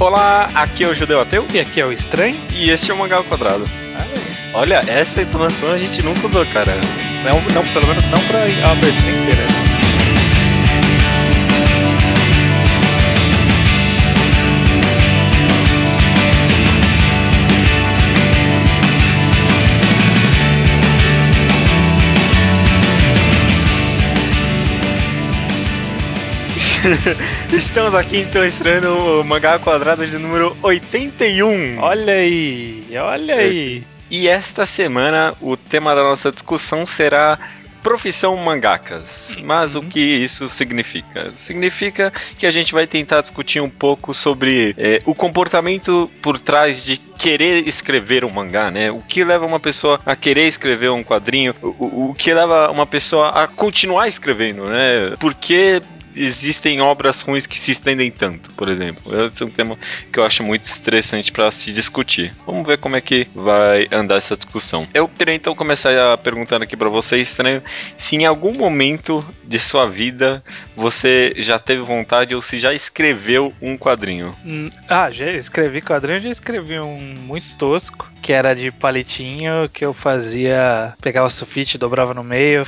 Olá, aqui é o Judeu Ateu. E aqui é o Estranho. E este é o Mangá ao Quadrado. Olha, essa entonação a gente nunca usou, cara. Não, não pelo menos não pra abertura inteira. Estamos aqui então estreando o Mangá Quadrado de número 81. Olha aí, olha aí. E esta semana o tema da nossa discussão será profissão mangakas. Mas o que isso significa? Significa que a gente vai tentar discutir um pouco sobre é, o comportamento por trás de querer escrever um mangá, né? O que leva uma pessoa a querer escrever um quadrinho? O, o, o que leva uma pessoa a continuar escrevendo, né? Por que existem obras ruins que se estendem tanto, por exemplo. Esse é um tema que eu acho muito interessante para se discutir. Vamos ver como é que vai andar essa discussão. Eu queria então começar perguntando aqui para você, estranho, se em algum momento de sua vida você já teve vontade ou se já escreveu um quadrinho. Hum, ah, já escrevi quadrinho, já escrevi um muito tosco, que era de palitinho, que eu fazia, pegava o sulfite, dobrava no meio,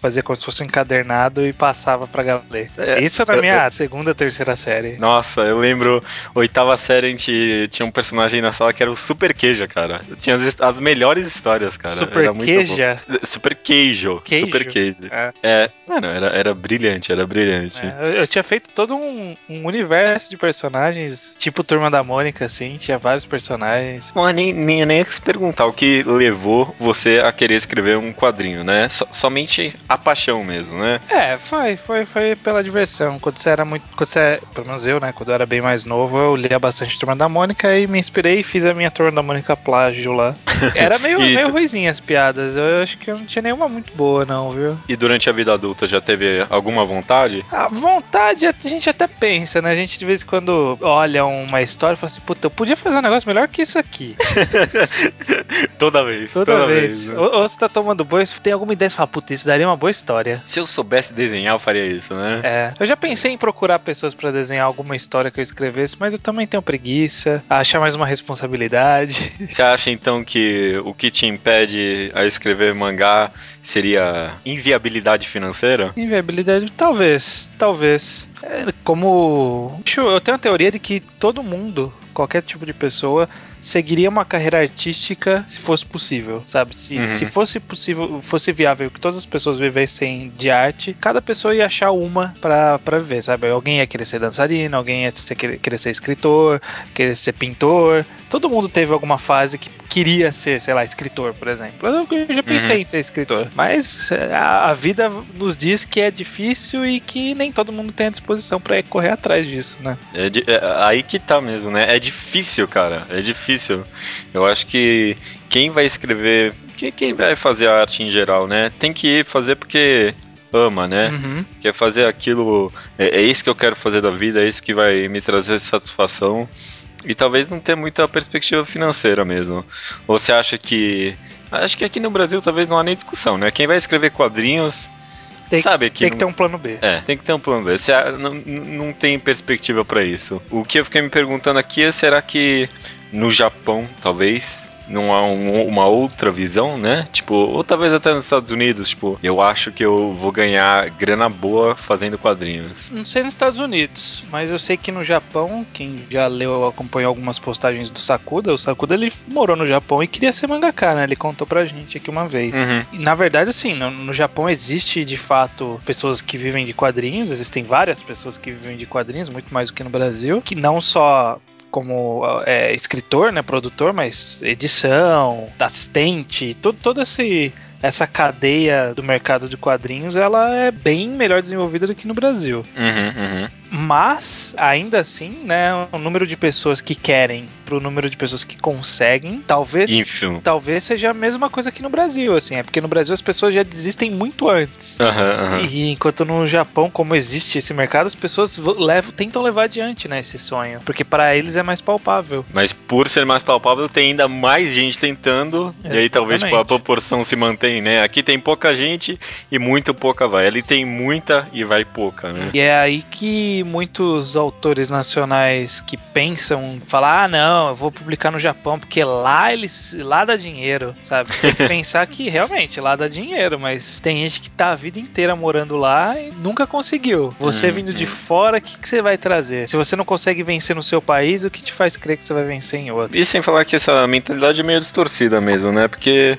fazia como se fosse um encadernado e passava pra galera. É, Isso na minha segunda, terceira série. Nossa, eu lembro, oitava série a gente tinha um personagem na sala que era o Super Queijo, cara. Tinha as, as melhores histórias, cara. Super Queija? Super Queijo. Queijo. Super Queijo. É. é, mano, era, era brilhante, era brilhante. É, eu, eu, tinha feito todo um, um, universo de personagens, tipo Turma da Mônica, assim, tinha vários personagens. Não, nem, nem, nem se perguntar o que levou você a querer escrever um quadrinho, né? So, somente a paixão mesmo, né? É, foi, foi, foi pela diversão. Quando você era muito. Quando você, pelo menos eu, né? Quando eu era bem mais novo, eu lia bastante Turma da Mônica e me inspirei e fiz a minha Turma da Mônica plágio lá. Era meio, e... meio ruizinha as piadas. Eu acho que eu não tinha nenhuma muito boa, não, viu? E durante a vida adulta já teve alguma vontade? A vontade a gente até pensa, né? A gente de vez em quando olha uma história e fala assim, puta, eu podia fazer um negócio melhor que isso aqui. toda vez. Toda, toda vez. vez né? ou, ou, você tá tomando banho, tem alguma ideia, você fala, puta, isso daria uma boa história. Se eu soubesse desenhar, eu faria isso, né? É. Eu já pensei em procurar pessoas para desenhar alguma história que eu escrevesse, mas eu também tenho preguiça, achar mais uma responsabilidade. Você acha então que o que te impede a escrever mangá seria inviabilidade financeira? Inviabilidade, talvez, talvez. É, como. Eu tenho a teoria de que todo mundo, qualquer tipo de pessoa, seguiria uma carreira artística se fosse possível, sabe? Se, uhum. se fosse possível, fosse viável que todas as pessoas vivessem de arte, cada pessoa ia achar uma pra, pra viver, sabe? Alguém ia querer ser dançarino, alguém ia ser, querer ser escritor, querer ser pintor. Todo mundo teve alguma fase que queria ser, sei lá, escritor, por exemplo. Eu já pensei uhum. em ser escritor, mas a, a, vida nos diz que é difícil e que nem todo mundo tem a disposição para correr atrás disso, né? É, é aí que tá mesmo, né? É difícil, cara. É difícil. Eu acho que quem vai escrever, quem vai fazer a arte em geral, né? Tem que fazer porque ama, né? Uhum. Quer fazer aquilo, é, é isso que eu quero fazer da vida, é isso que vai me trazer satisfação. E talvez não ter muita perspectiva financeira mesmo. Ou você acha que. Acho que aqui no Brasil talvez não há nem discussão, né? Quem vai escrever quadrinhos tem, sabe que. Tem que ter um plano B. É, tem que ter um plano B. Você não, não tem perspectiva para isso. O que eu fiquei me perguntando aqui é: será que no Japão, talvez, não há um, uma outra visão, né? Tipo, ou talvez até nos Estados Unidos, tipo, eu acho que eu vou ganhar grana boa fazendo quadrinhos. Não sei nos Estados Unidos, mas eu sei que no Japão, quem já leu, acompanhou algumas postagens do Sakuda, o Sakuda ele morou no Japão e queria ser mangaka, né? Ele contou pra gente aqui uma vez. Uhum. E, na verdade, assim, no, no Japão existe de fato pessoas que vivem de quadrinhos, existem várias pessoas que vivem de quadrinhos, muito mais do que no Brasil, que não só como é, escritor, né, produtor, mas edição, assistente, todo, todo esse essa cadeia do mercado de quadrinhos ela é bem melhor desenvolvida do que no Brasil. Uhum, uhum. Mas, ainda assim, né, o número de pessoas que querem pro número de pessoas que conseguem, talvez talvez seja a mesma coisa aqui no Brasil, assim, é porque no Brasil as pessoas já desistem muito antes. Uhum, uhum. E enquanto no Japão, como existe esse mercado, as pessoas levam, tentam levar adiante, né, esse sonho, porque para eles é mais palpável. Mas por ser mais palpável, tem ainda mais gente tentando, Exatamente. e aí talvez tipo, a proporção se mantém, né? Aqui tem pouca gente e muito pouca vai. Ali tem muita e vai pouca, né? E é aí que muitos autores nacionais que pensam, falar, ah, não, eu vou publicar no Japão, porque lá eles lá dá dinheiro, sabe? Tem que pensar que realmente lá dá dinheiro, mas tem gente que tá a vida inteira morando lá e nunca conseguiu. Você Hum, vindo de fora, o que, que você vai trazer? Se você não consegue vencer no seu país, o que te faz crer que você vai vencer em outro? E sem falar que essa mentalidade é meio distorcida mesmo, né? Porque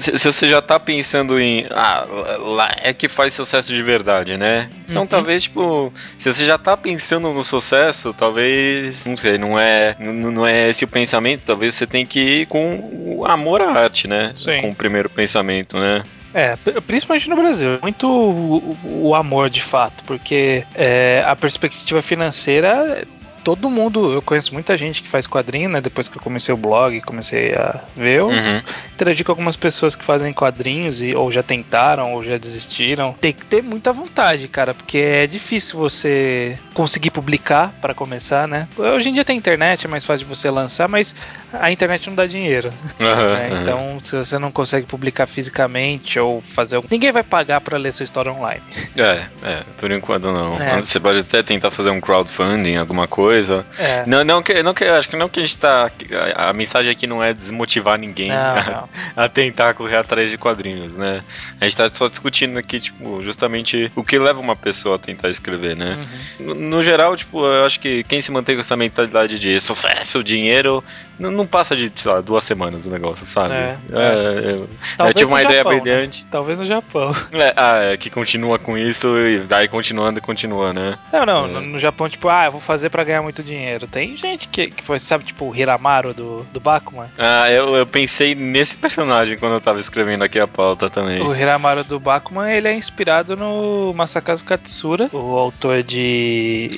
se, se você já tá pensando em. Ah, lá é que faz sucesso de verdade, né? Então Uhum. talvez, tipo, se você já tá pensando no sucesso, talvez. Não sei, não é, não, não é esse o pensamento, talvez você tem que ir com o amor à arte, né? Sim. Com o primeiro pensamento, né? É, pri- principalmente no Brasil. Muito o, o amor de fato, porque é, a perspectiva financeira. Todo mundo, eu conheço muita gente que faz quadrinho, né? Depois que eu comecei o blog, comecei a ver, eu Uhum. interagi com algumas pessoas que fazem quadrinhos e ou já tentaram ou já desistiram. Tem que ter muita vontade, cara, porque é difícil você conseguir publicar para começar, né? Hoje em dia tem internet, é mais fácil de você lançar, mas a internet não dá dinheiro. Aham, né? Então, se você não consegue publicar fisicamente ou fazer algum... Ninguém vai pagar para ler sua história online. É, é, por enquanto não. É. Você pode até tentar fazer um crowdfunding, alguma coisa. É. Não, não que, não que, acho que não que a gente tá. A, a mensagem aqui não é desmotivar ninguém Não, a, não. a tentar correr atrás de quadrinhos, né? A gente tá só discutindo aqui, tipo, justamente o que leva uma pessoa a tentar escrever, né? Uhum. No, no geral, tipo, eu acho que quem se mantém com essa mentalidade de sucesso, dinheiro, não, não passa de, sei lá, duas semanas o negócio, sabe? É, É, eu- eu Talvez tive uma ideia Japão, né? brilhante. Talvez no Japão. É, ah, é, que continua com isso e daí continuando e continua, né? Não, não, É. no, no Japão, tipo, ah, eu vou fazer pra ganhar muito dinheiro. Tem gente que, que foi, sabe, tipo, o Hiramaru do, do Bakuman? Ah, eu, eu pensei nesse personagem quando eu tava escrevendo aqui a pauta também. O Hiramaru do Bakuman, ele é inspirado no Masakazu Katsura, o autor de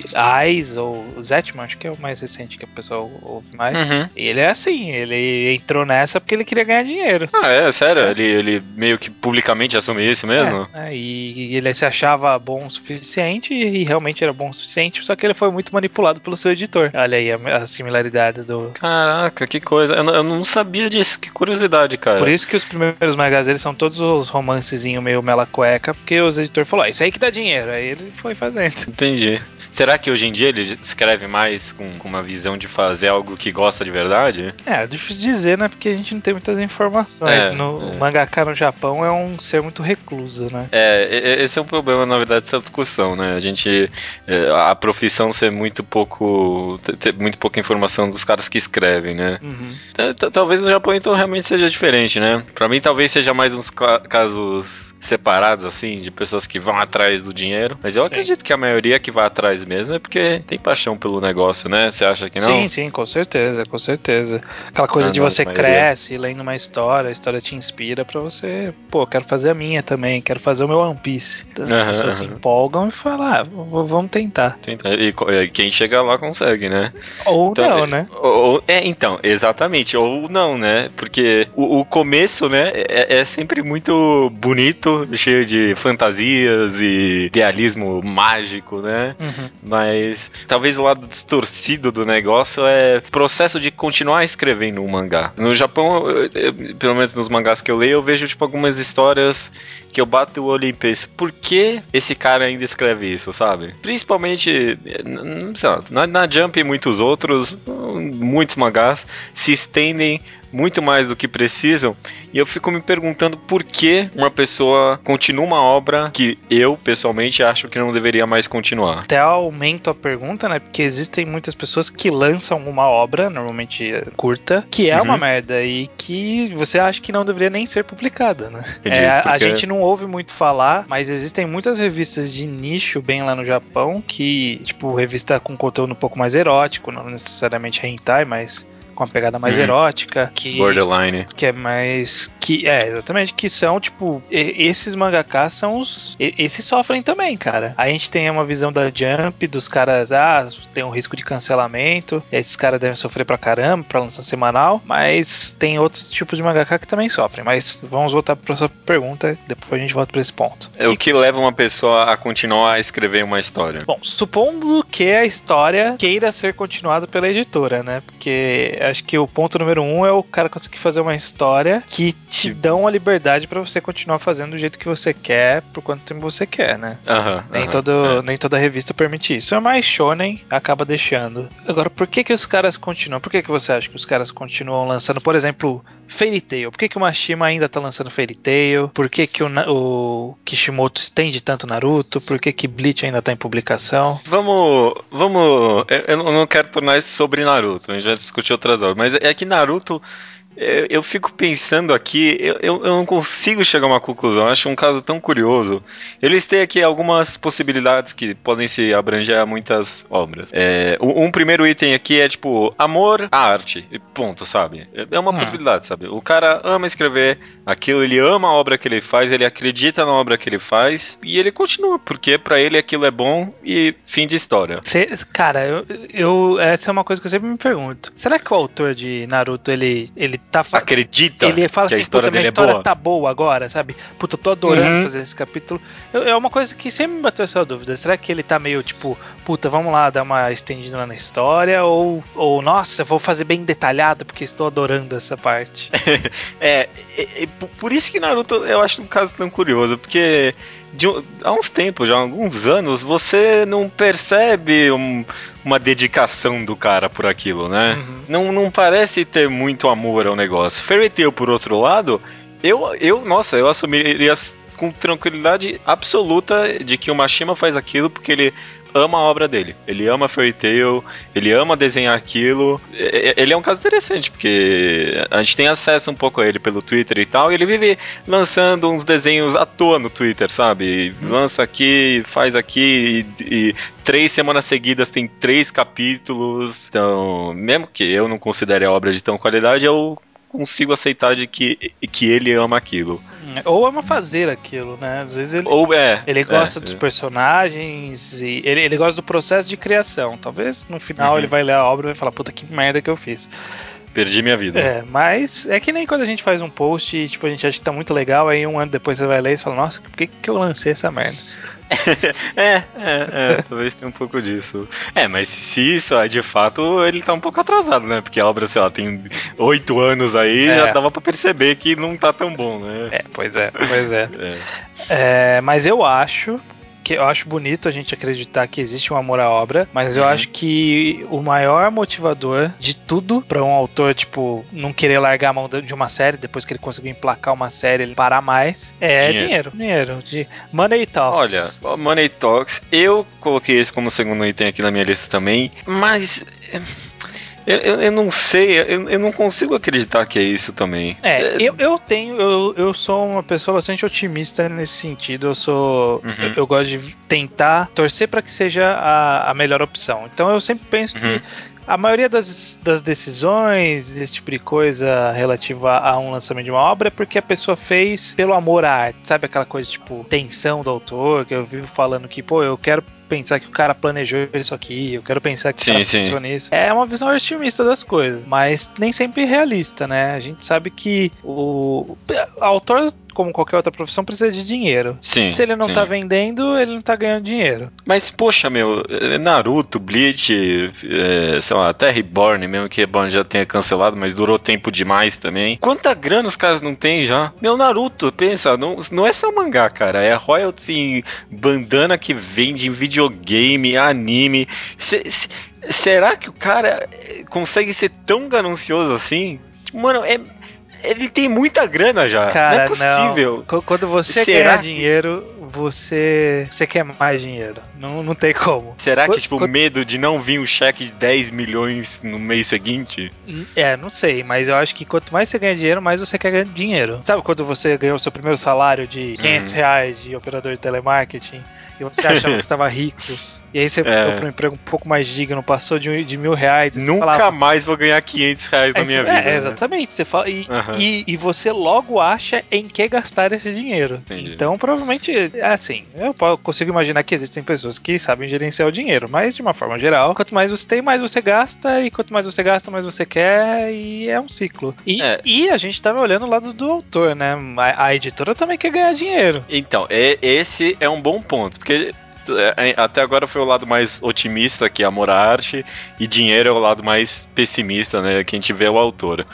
Eyes, ou Zetman, acho que é o mais recente que o pessoal ouve mais. Uhum. E ele é assim, ele entrou nessa porque ele queria ganhar dinheiro. Ah, é, sério? Ele, ele meio que publicamente assume isso mesmo? É, é, e ele se achava bom o suficiente e realmente era bom o suficiente, só que ele foi muito manipulado pelo seu editor. Olha aí a, a similaridade do. Caraca, que coisa. Eu não, eu não sabia disso, que curiosidade, cara. Por isso que os primeiros mangás eles são todos os romancezinhos meio mela cueca, porque os editores falaram, ah, isso aí que dá dinheiro. Aí ele foi fazendo. Entendi. Será que hoje em dia ele escreve mais com, com uma visão de fazer algo que gosta de verdade? É, difícil dizer, né? Porque a gente não tem muitas informações. É, no é. o mangaka no Japão é um ser muito recluso, né? É, esse é um problema, na verdade, dessa discussão, né? A gente. é, A profissão ser muito pouco. ter- muito pouca informação dos caras que escrevem, né? Uhum. Talvez no Japão então realmente seja diferente, né? Pra mim talvez seja mais uns ca- casos separados, assim, de pessoas que vão atrás do dinheiro. Mas eu Sim. acredito que a maioria que vai atrás mesmo é porque tem paixão pelo negócio, né? Você acha que não? Sim, sim, com certeza, com certeza. Aquela coisa Ah, de não, você cresce lendo uma história, a história te inspira pra você, pô, quero fazer a minha também, quero fazer o meu One Piece. Então, as Aham, pessoas se aham. empolgam e falam, ah, vamos tentar. Tenta- E e quem chega lá consegue, né? Ou Então, não, é- né? Ou, ou- é, então, exatamente. Ou não, né? Porque o, o começo, né, é, é sempre muito bonito, cheio de fantasias e idealismo mágico, né? Uhum. Mas talvez o lado distorcido do negócio é o processo de continuar escrevendo um mangá. No Japão, eu- eu- pelo menos nos mangás que eu leio, eu vejo tipo algumas histórias que eu bato o olho e penso, por que esse cara ainda escreve isso, sabe? Principalmente, sei lá, na, na Jump e muitos outros, muitos mangás se estendem muito mais do que precisam, e eu fico me perguntando por que uma pessoa continua uma obra que eu, pessoalmente, acho que não deveria mais continuar. Até aumento a pergunta, né? Porque existem muitas pessoas que lançam uma obra, normalmente curta, que é Uhum. uma merda e que você acha que não deveria nem ser publicada, né? Entendi, É, a- a porque- gente não ouve muito falar, mas existem muitas revistas de nicho bem lá no Japão que, tipo, revista com conteúdo um pouco mais erótico, não necessariamente hentai, mas com uma pegada mais Uhum. erótica, que Borderline. que é mais que é exatamente que são tipo esses mangakas são os esses sofrem também cara a gente tem uma visão da Jump dos caras ah tem um risco de cancelamento esses caras devem sofrer pra caramba pra lançar semanal mas tem outros tipos de mangaka que também sofrem mas vamos voltar pra sua pergunta depois a gente volta pra esse ponto É o que leva uma pessoa a continuar a escrever uma história. Bom, supondo que a história queira ser continuada pela editora, né? Porque acho que o ponto número um é o cara conseguir fazer uma história que te dão a liberdade para você continuar fazendo do jeito que você quer, por quanto tempo você quer, né? Nem, aham, todo, é. nem toda revista permite isso. É mais shonen, acaba deixando. Agora, por que que os caras continuam? Por que que você acha que os caras continuam lançando, por exemplo, Fairy Tail? Por que que o Mashima ainda tá lançando Fairy Tail? Por que que o, o Kishimoto estende tanto Naruto? Por que que Bleach ainda tá em publicação? Vamos. Vamos. Eu, eu não quero tornar isso sobre Naruto, a gente já discutiu outras horas, mas é que Naruto. Eu, eu fico pensando aqui, eu, eu, eu não consigo chegar a uma conclusão. Eu acho um caso tão curioso. Eles têm aqui algumas possibilidades que podem se abranger a muitas obras. É, um, um primeiro item aqui é tipo amor à arte. E ponto, sabe? É- É uma Hum. possibilidade, sabe? O cara ama escrever aquilo, ele ama a obra que ele faz, ele acredita na obra que ele faz e ele continua, porque pra ele aquilo é bom e fim de história. Cê- cara, eu, eu- essa é uma coisa que eu sempre me pergunto. Será que o autor de Naruto, ele, ele tá Acredita Ele fala que a assim, história puta, minha é história boa? tá boa agora, sabe? Puta, eu tô adorando Uhum. fazer esse capítulo. Eu- é uma coisa que sempre me bateu essa dúvida. Será que ele tá meio tipo, puta, vamos lá dar uma estendida na história? Ou, ou nossa, vou fazer bem detalhado porque estou adorando essa parte. É, é, é, por- isso que Naruto eu acho um caso tão curioso, porque de há uns tempos, já há alguns anos, você não percebe um- uma dedicação do cara por aquilo, né? Uhum. Não, não parece ter muito amor ao negócio. Fairy Tail, por outro lado, eu, eu nossa, eu assumiria com tranquilidade absoluta de que o Mashima faz aquilo porque ele ama a obra dele. Ele ama Fairy Tail, ele ama desenhar aquilo. Ele é um caso interessante, porque a gente tem acesso um pouco a ele pelo Twitter e tal, e ele vive lançando uns desenhos à toa no Twitter, sabe? Lança aqui, faz aqui, e, e três semanas seguidas tem três capítulos. Então, mesmo que eu não considere a obra de tão qualidade, eu consigo aceitar de que, que ele ama aquilo. Ou ama fazer aquilo, né? Às vezes ele. Ou é. Ele gosta é, dos é. personagens e ele, ele gosta do processo de criação. Talvez no final Uhum. ele vai ler a obra e vai falar, puta, que merda que eu fiz. Perdi minha vida. É, mas é que nem quando a gente faz um post e tipo, a gente acha que tá muito legal, aí um ano depois você vai ler e fala, nossa, por que, que eu lancei essa merda? É, é, é, talvez tenha um pouco disso. É, mas se isso é de fato, ele tá um pouco atrasado, né? Porque a obra, sei lá, tem oito anos aí, É. já dava pra perceber que não tá tão bom, né? É, pois é, pois é. É. É, mas eu acho que eu acho bonito a gente acreditar que existe um amor à obra, mas eu Uhum. acho que o maior motivador de tudo pra um autor, tipo, não querer largar a mão de uma série depois que ele conseguiu emplacar uma série, ele parar mais, é dinheiro. Dinheiro. De money talks. Olha, Money Talks, eu coloquei esse como segundo item aqui na minha lista também, mas. É, Eu, eu, eu não sei, eu, eu não consigo acreditar que é isso também. É, eu, eu tenho, eu, eu sou uma pessoa bastante otimista nesse sentido. Eu sou. Uhum. Eu, eu gosto de tentar torcer para que seja a, a melhor opção. Então eu sempre penso Uhum. que a maioria das, das decisões, esse tipo de coisa relativa a um lançamento de uma obra é porque a pessoa fez pelo amor à arte. Sabe aquela coisa tipo tensão do autor, que eu vivo falando que, pô, eu quero pensar que o cara planejou isso aqui, eu quero pensar que Sim, o cara sim. pensou nisso. É uma visão otimista das coisas, mas nem sempre realista, né? A gente sabe que o, o autor, como qualquer outra profissão, precisa de dinheiro. Sim. Se ele não sim. tá vendendo, ele não tá ganhando dinheiro. Mas, poxa, meu, é, Naruto, Bleach, é, sei lá, até Reborn, mesmo que Reborn já tenha cancelado, mas durou tempo demais também. Quanta grana os caras não têm já? Meu, Naruto, pensa, não, não é só mangá, cara, é royalty em bandana que vende em videogame, anime. Se- será que o cara é, consegue ser tão ganancioso assim? Mano, é. Ele tem muita grana já. Cara, não é possível. não. Qu- Quando você Será ganha que- dinheiro, você, você quer mais dinheiro. Não, não tem como. Será que, Qu- tipo, o quando- medo de não vir um cheque de 10 milhões no mês seguinte? É, não sei, mas eu acho que quanto mais você ganha dinheiro, mais você quer ganhar dinheiro. Sabe quando você ganhou o seu primeiro salário de 500 Uhum. reais de operador de telemarketing e você achava que estava rico, e aí você É. para um emprego um pouco mais digno, passou de, de mil reais. Nunca falava, mais vou ganhar 500 reais na minha você- vida. É, né? exatamente. Você fala, e, Aham. e, e você logo acha em que gastar esse dinheiro. Entendi. Então, provavelmente, é assim, eu consigo imaginar que existem pessoas que sabem gerenciar o dinheiro, mas de uma forma geral, quanto mais você tem, mais você gasta, e quanto mais você gasta, mais você quer, e é um ciclo. E, É. e a gente tá olhando o lado do autor, né? A, a editora também quer ganhar dinheiro. Então, é- esse é um bom ponto, porque é, até agora foi o lado mais otimista, que é amor à arte, e dinheiro é o lado mais pessimista, né, que a gente vê o autor.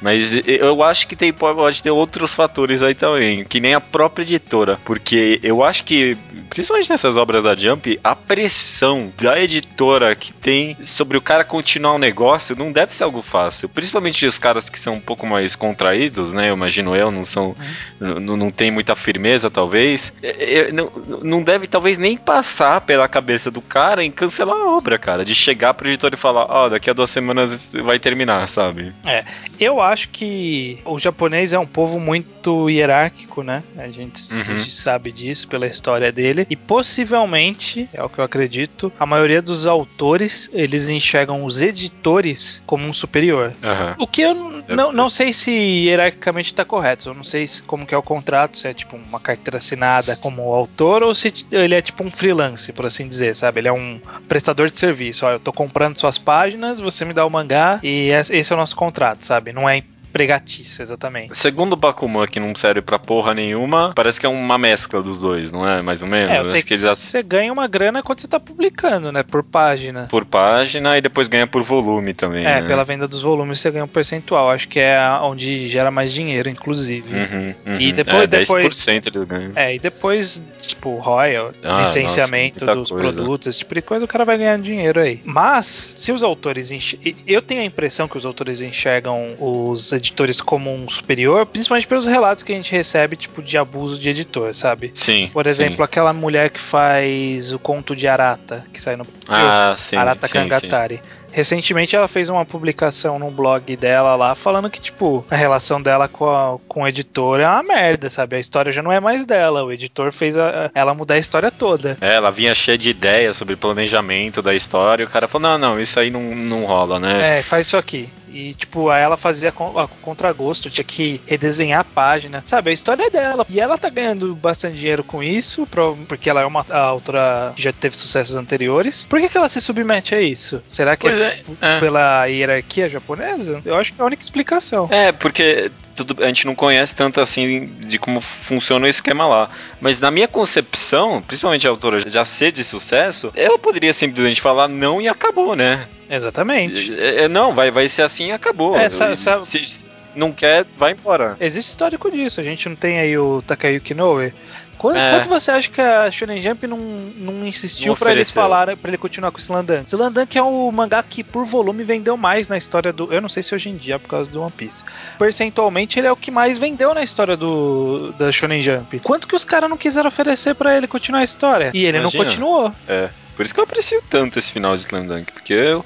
Mas eu acho que tem, pode ter outros fatores aí também, que nem a própria editora. Porque eu acho que, principalmente nessas obras da Jump, a pressão da editora que tem sobre o cara continuar o um negócio não deve ser algo fácil. Principalmente os caras que são um pouco mais contraídos, né? Eu imagino eu, não são. Uhum. Não, não tem muita firmeza, talvez. É, é, não, não deve, talvez, nem passar pela cabeça do cara em cancelar a obra, cara. De chegar pro editor e falar, ó, oh, daqui a duas semanas vai terminar, sabe? É. Eu acho que o japonês é um povo muito hierárquico, né? A gente, uhum. a gente sabe disso pela história dele. E possivelmente, é o que eu acredito, a maioria dos autores, eles enxergam os editores como um superior. Uhum. O que eu não, não sei se hierarquicamente está correto. Eu não sei se, como que é o contrato, se é tipo uma carteira assinada como autor ou se ele é tipo um freelance, por assim dizer, sabe? Ele é um prestador de serviço. Ó, eu tô comprando suas páginas, você me dá o mangá e esse é o nosso contrato, sabe? Não é empregatício, exatamente. Segundo o Bakuman, que não serve pra porra nenhuma, parece que é uma mescla dos dois, não é? Mais ou menos? É, eu sei que, que você ganha uma grana quando você tá publicando, né? Por página. Por página e depois ganha por volume também. É, né? pela venda dos volumes você ganha um percentual. Acho que é onde gera mais dinheiro, inclusive. Uhum, uhum. E depois. É, 10% depois, eles ganham. É, e depois, tipo, royal, ah, licenciamento nossa, dos coisa. produtos, esse tipo de coisa, o cara vai ganhando dinheiro aí. Mas, se os autores. Enx... Eu tenho a impressão que os autores enxergam os editores como um superior, principalmente pelos relatos que a gente recebe, tipo, de abuso de editor, sabe? Sim. Por exemplo, sim. aquela mulher que faz o conto de Arata, que sai no. Ah, sim. Arata sim, Kangatari. Sim. Recentemente ela fez uma publicação no blog dela lá falando que, tipo, a relação dela com, a, com o editor é uma merda, sabe? A história já não é mais dela. O editor fez a, ela mudar a história toda. É, ela vinha cheia de ideias sobre planejamento da história e o cara falou: não, não, isso aí não, não rola, né? É, faz isso aqui. E, tipo, aí ela fazia com, a contragosto, tinha que redesenhar a página. Sabe, a história é dela. E ela tá ganhando bastante dinheiro com isso, porque ela é uma autora que já teve sucessos anteriores. Por que, que ela se submete a isso? Será que é, é, pela hierarquia japonesa? Eu acho que é a única explicação. É, porque tudo, a gente não conhece tanto assim de como funciona o esquema lá. Mas na minha concepção, principalmente a autora já ser de sucesso, eu poderia simplesmente falar não e acabou, né? Exatamente. É, é, não, vai, vai ser assim e acabou. É, Se não quer, vai embora. Existe histórico disso. A gente não tem aí o Takayuki Noe. Quanto, é. quanto, você acha que a Shonen Jump não, não insistiu para eles falarem, para ele continuar com o Slandunk? Slandunk é o mangá que por volume vendeu mais na história do. Eu não sei se hoje em dia é por causa do One Piece. Percentualmente ele é o que mais vendeu na história do da Shonen Jump. Quanto que os caras não quiseram oferecer para ele continuar a história? E ele Imagina. não continuou. É. Por isso que eu aprecio tanto esse final de Slam Dunk, porque eu,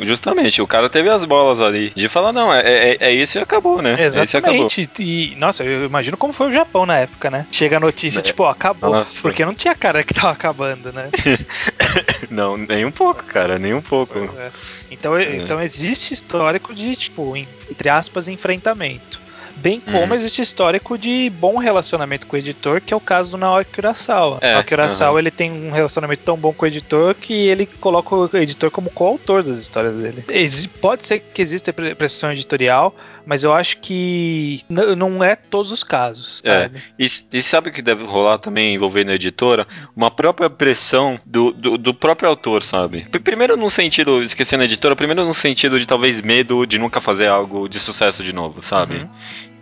Justamente, o cara teve as bolas ali de falar, não, é, é, é isso e acabou, né? Exatamente. É acabou. E, nossa, eu imagino como foi o Japão na época, né? Chega a notícia, é. tipo, ó, acabou. Nossa. Porque não tinha cara que tava acabando, né? não, nem um pouco, cara, nem um pouco. É. Então, é. então existe histórico de, tipo, entre aspas, enfrentamento. Bem como uhum. existe histórico de bom relacionamento com o editor, que é o caso do Naoki Urasawa. É, Naoki Urasawa uhum. ele tem um relacionamento tão bom com o editor que ele coloca o editor como coautor das histórias dele. Pode ser que exista pressão editorial, mas eu acho que não é todos os casos. É, sabe? É. E, e, sabe o que deve rolar também envolvendo a editora? Uma própria pressão do, do, do, próprio autor, sabe? Primeiro no sentido, esquecendo a editora, primeiro no sentido de talvez medo de nunca fazer algo de sucesso de novo, sabe? Uhum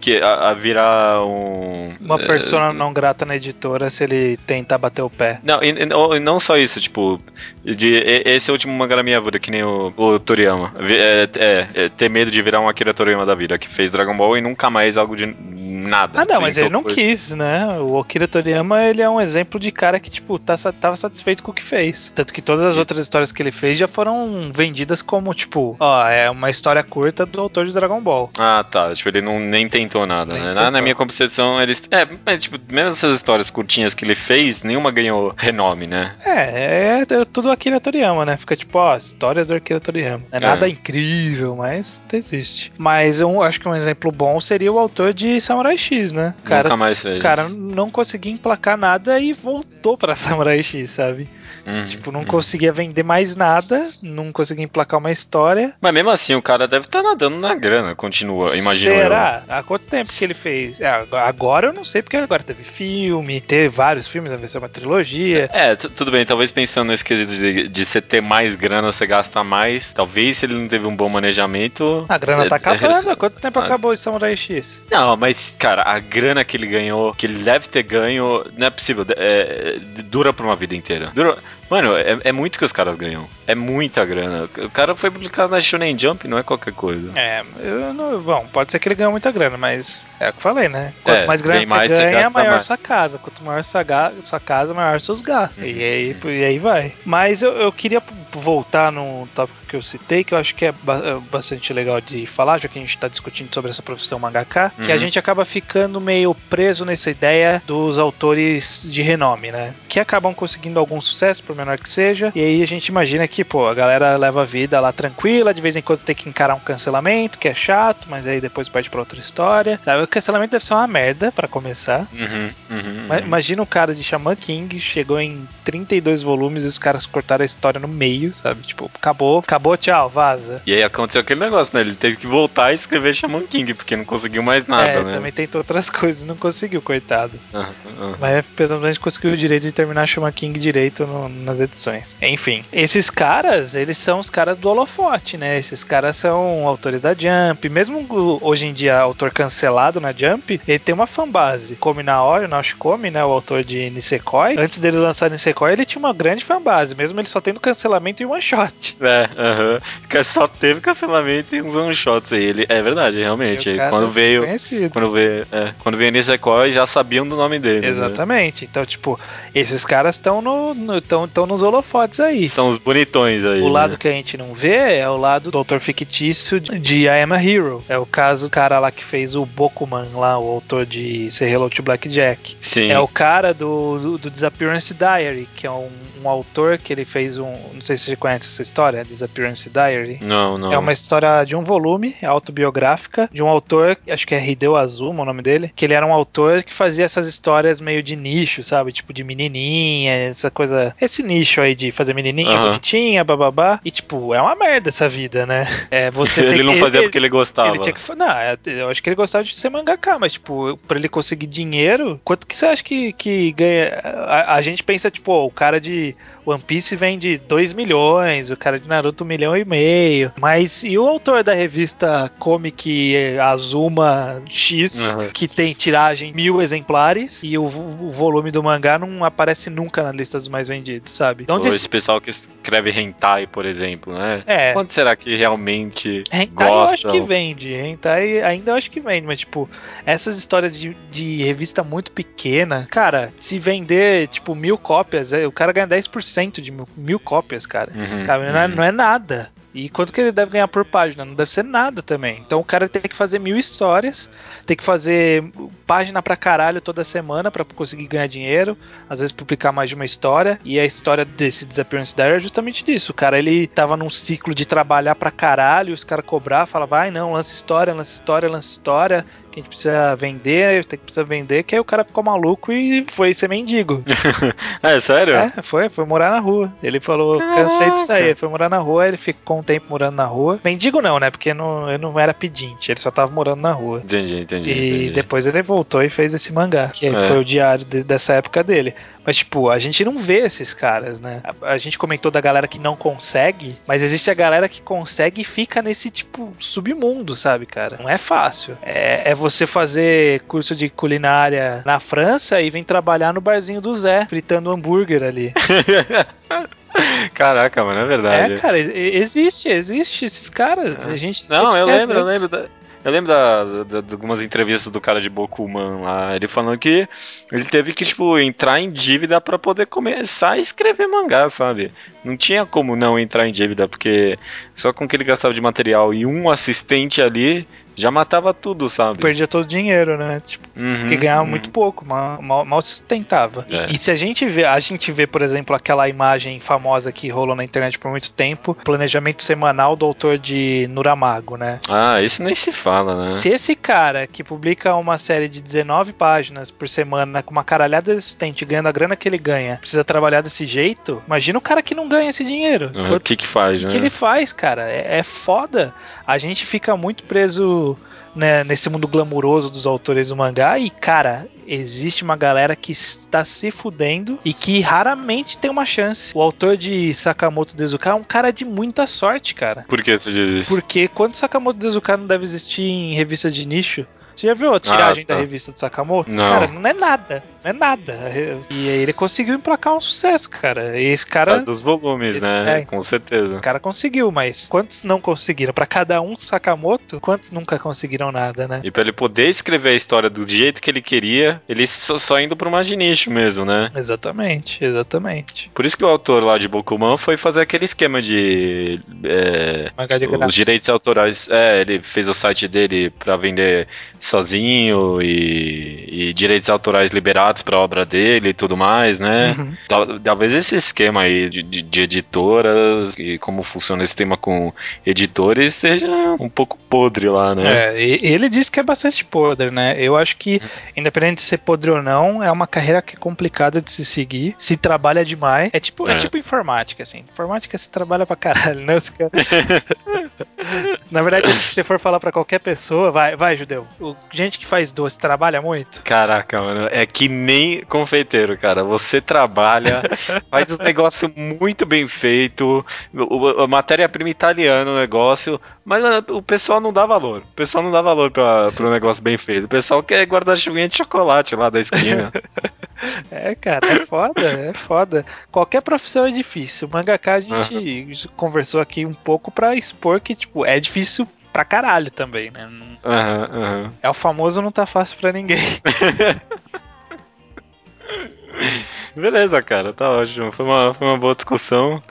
que a, a, virar um. Uma persona é, não grata na editora se ele tentar bater o pé. Não, e, e, não só isso, tipo, de, esse é o último mangá da minha vida, que nem o, o Toriyama. É, é, é, ter medo de virar um Akira Toriyama da vida, que fez Dragon Ball e nunca mais algo de nada. Ah, não, mas ele não coisa. quis, né? O Akira Toriyama, ele é um exemplo de cara que, tipo, tá, tava satisfeito com o que fez. Tanto que todas as outras histórias que ele fez já foram vendidas como, tipo, ó, é uma história curta do autor de Dragon Ball. Ah, tá. Tipo, ele não nem tentou nada, né? Na minha concepção, eles. É, mas, tipo, mesmo essas histórias curtinhas que ele fez, nenhuma ganhou renome, né? É, é, é tudo Akira Toriyama, né? Fica tipo, ó, histórias do Akira Toriyama. É, é. nada incrível, mas existe. Mas eu acho que um exemplo bom seria o autor de Samurai X, né? Cara, Nunca mais fez. cara não conseguia emplacar nada e voltou pra Samurai X, sabe? Uhum, tipo, não uhum. conseguia vender mais nada, não conseguia emplacar uma história. Mas mesmo assim, o cara deve estar nadando na grana, continua, imagino eu. Será? Há quanto tempo que ele fez? É, agora eu não sei, porque agora teve filme, teve vários filmes, vai ser uma trilogia. É, tu- tudo bem, talvez pensando nesse quesito de, de você ter mais grana, você gasta mais. Talvez se ele não teve um bom manejamento. A grana tá é- acabando. Há quanto tempo Ah. acabou o Samurai X? Não, mas, cara, a grana que ele ganhou, que ele deve ter ganho, não é possível. é, dura pra uma vida inteira. Dura. Mano, é, é muito que os caras ganham. É muita grana. O cara foi publicado na Shonen Jump, não é qualquer coisa. É, eu não. Bom, pode ser que ele ganhe muita grana, mas é o que eu falei, né? Quanto É, mais grana você mais, você ganha, gasta maior mais. sua casa. Quanto maior sua, sua casa, maior seus gastos. Uhum. E, aí, e aí vai. Mas eu, eu queria voltar num tópico que eu citei, que eu acho que é é bastante legal de falar, já que a gente tá discutindo sobre essa profissão mangaka, que a Uhum. gente acaba ficando meio preso nessa ideia dos autores de renome, né? Que acabam conseguindo algum sucesso, por menor que seja, e aí a gente imagina que, pô, a galera leva a vida lá tranquila, de vez em quando tem que encarar um cancelamento, que é chato, mas aí depois parte pra outra história. Sabe? O cancelamento deve ser uma merda, pra começar. Uhum, uhum, uhum. Imagina o cara de Shaman King, chegou em 32 volumes e os caras cortaram a história no meio, sabe? Tipo, acabou, acabou, tchau, vaza. E aí aconteceu aquele negócio, né? Ele teve que voltar a escrever Shaman King, porque não conseguiu mais nada, é, né? também tentou outras coisas, não conseguiu, coitado. Mas pelo menos conseguiu o direito de terminar Shaman King direito no- nas edições. Enfim, esses caras, eles são os caras do holofote, né? Esses caras são autores da Jump. Mesmo o- hoje em dia, autor cancelado na Jump, ele tem uma fanbase. Komi Naori, o Naoshi Komi, né? O autor de Nisekoi. Antes dele lançar Nisekoi, ele tinha uma grande fanbase, mesmo ele só tendo cancelamento em one shot. É, aham. Que Só teve cancelamento e uns one shots aí. Ele, é verdade, realmente. Quando veio. Conhecido. Quando veio, é, quando veio Nisekoi, já sabiam do nome dele. né? Exatamente. Então, tipo, esses caras estão no, no, tão, tão nos holofotes aí. São os bonitões aí. O né? lado que a gente não vê é o lado do autor fictício de I Am a Hero. É o caso do cara lá que fez o Bokuman lá, o autor de Say Hello to Blackjack. Sim. É o cara do, do, do Disappearance Diary, que é um, um autor que ele fez um. Não sei se você conhece essa história, Disappearance Diary. Não, não. É uma história de um volume autobiográfica de um autor, acho que é Hideo Azuma o nome dele, que ele era um autor que fazia essas histórias meio de nicho, sabe? Tipo de menininha, essa coisa. Esse nicho aí de fazer menininha Aham. bonitinha, bababá. E tipo, é uma merda essa vida, né? É, você ele não que- fazia ele- porque ele gostava. ele tinha que. Não, é, eu acho que ele gostava de ser mangaka, mas, tipo, pra ele conseguir dinheiro, quanto que você acha que, que ganha? A, a gente pensa, tipo, ó, o cara de One Piece vende 2 milhões, o cara de Naruto 1 milhão e meio. Mas e o autor da revista Comic Azuma X, Uhum. que tem tiragem mil exemplares, e o, o volume do mangá não aparece nunca na lista dos mais vendidos, sabe? De Ou esse pessoal que escreve hentai, por exemplo, né? É. Quanto será que realmente Hentai eu acho que vende. Hentai ainda eu acho que vende, mas, tipo, essas histórias de, de revista muito pequena, cara, se vender, tipo, mil cópias, é, o cara ganha 10% de mil, mil cópias, cara. Uhum, Sabe? Não, é, uhum. não é nada. E quanto que ele deve ganhar por página? Não deve ser nada também. Então o cara tem que fazer mil histórias, tem que fazer página pra caralho toda semana pra conseguir ganhar dinheiro, às vezes publicar mais de uma história. E a história desse Disappearance Diary é justamente disso. O cara ele tava num ciclo de trabalhar pra caralho, os caras cobrar, fala, vai, não, lança história, lança história, lança história. Que a gente precisa vender, tem que precisa vender, que aí o cara ficou maluco e foi ser mendigo. É, sério? É, foi, foi morar na rua. Ele falou, cansei disso aí. Ele foi morar na rua, ele ficou um tempo morando na rua. Mendigo não, né? Porque não, ele não era pedinte, ele só tava morando na rua. Entendi, entendi. E entendi. depois ele voltou e fez esse mangá, que É. foi o diário de- dessa época dele. Mas, tipo, a gente não vê esses caras, né? A, a gente comentou da galera que não consegue, mas existe a galera que consegue e fica nesse, tipo, submundo, sabe, cara? Não é fácil. É, é você fazer curso de culinária na França e vem trabalhar no barzinho do Zé, fritando hambúrguer ali. Caraca, mano, é verdade. É, cara, existe, existe esses caras. A gente Não, eu lembro, eu lembro da, eu lembro da, da- de algumas entrevistas do cara de Bokuman lá, ele falando que ele teve que, tipo, entrar em dívida pra poder começar a escrever mangá, sabe? Não tinha como não entrar em dívida, porque só com o que ele gastava de material e um assistente ali, Já matava tudo, sabe? Perdia todo o dinheiro, né? Tipo, Uhum, porque ganhava uhum. muito pouco, mal, mal, mal se sustentava. É. E se a gente vê, a gente vê, por exemplo, aquela imagem famosa que rolou na internet por muito tempo, planejamento semanal do autor de Nuramago, né? Ah, isso nem se fala, né? Se esse cara que publica uma série de 19 páginas por semana com uma caralhada de assistente ganhando a grana que ele ganha, precisa trabalhar desse jeito, imagina o cara que não ganha esse dinheiro. Ah, O que que faz, O né? que ele faz, cara? É, é foda. A gente fica muito preso né, nesse mundo glamuroso dos autores do mangá e, cara, existe uma galera que está se fudendo e que raramente tem uma chance. O autor de Sakamoto Dezuka é um cara de muita sorte, cara. Por que você diz isso? Porque quando Sakamoto Dezuka não deve existir em revistas de nicho, você já viu a tiragem Ah, tá. da revista do Sakamoto? Não. Cara, não é nada. Não é nada. E aí ele conseguiu emplacar um sucesso, cara. E esse cara. causa dos volumes, esse- né? é. Com certeza. O cara conseguiu, mas quantos não conseguiram? Pra cada um Sakamoto, quantos nunca conseguiram nada, né? E pra ele poder escrever a história do jeito que ele queria, ele só, só indo pra uma de nicho mesmo, né? Exatamente, exatamente. Por isso que o autor lá de Bokuman foi fazer aquele esquema de. é, de os direitos autorais. É, ele fez o site dele pra vender sozinho e, e direitos autorais liberados pra obra dele e tudo mais, né? Uhum. Tal- Talvez esse esquema aí de, de- de editoras e como funciona esse tema com editores seja um pouco podre lá, né? É, ele disse que é bastante podre, né? Eu acho que, independente de ser podre ou não, é uma carreira que é complicada de se seguir. Se trabalha demais. É tipo, é. É. tipo informática, assim. Informática se trabalha pra caralho, né? Na verdade, se você for falar pra qualquer pessoa, vai, vai, judeu. O- gente que faz doce trabalha muito. Caraca, mano, é que nem confeiteiro, cara. Você trabalha, faz os negócios muito bem feito, a matéria-prima italiana o negócio, mas o pessoal não dá valor. O pessoal não dá valor pra, pro negócio bem feito. O pessoal quer guarda-chuvinha de chocolate lá da esquina. É, cara, é foda, é foda. Qualquer profissão é difícil. O mangaka a gente conversou aqui um pouco pra expor que, tipo, é difícil pra caralho também, né? Não- Aham, aham. É o famoso não tá fácil pra ninguém. Beleza, cara, tá ótimo. Foi uma, foi uma boa discussão.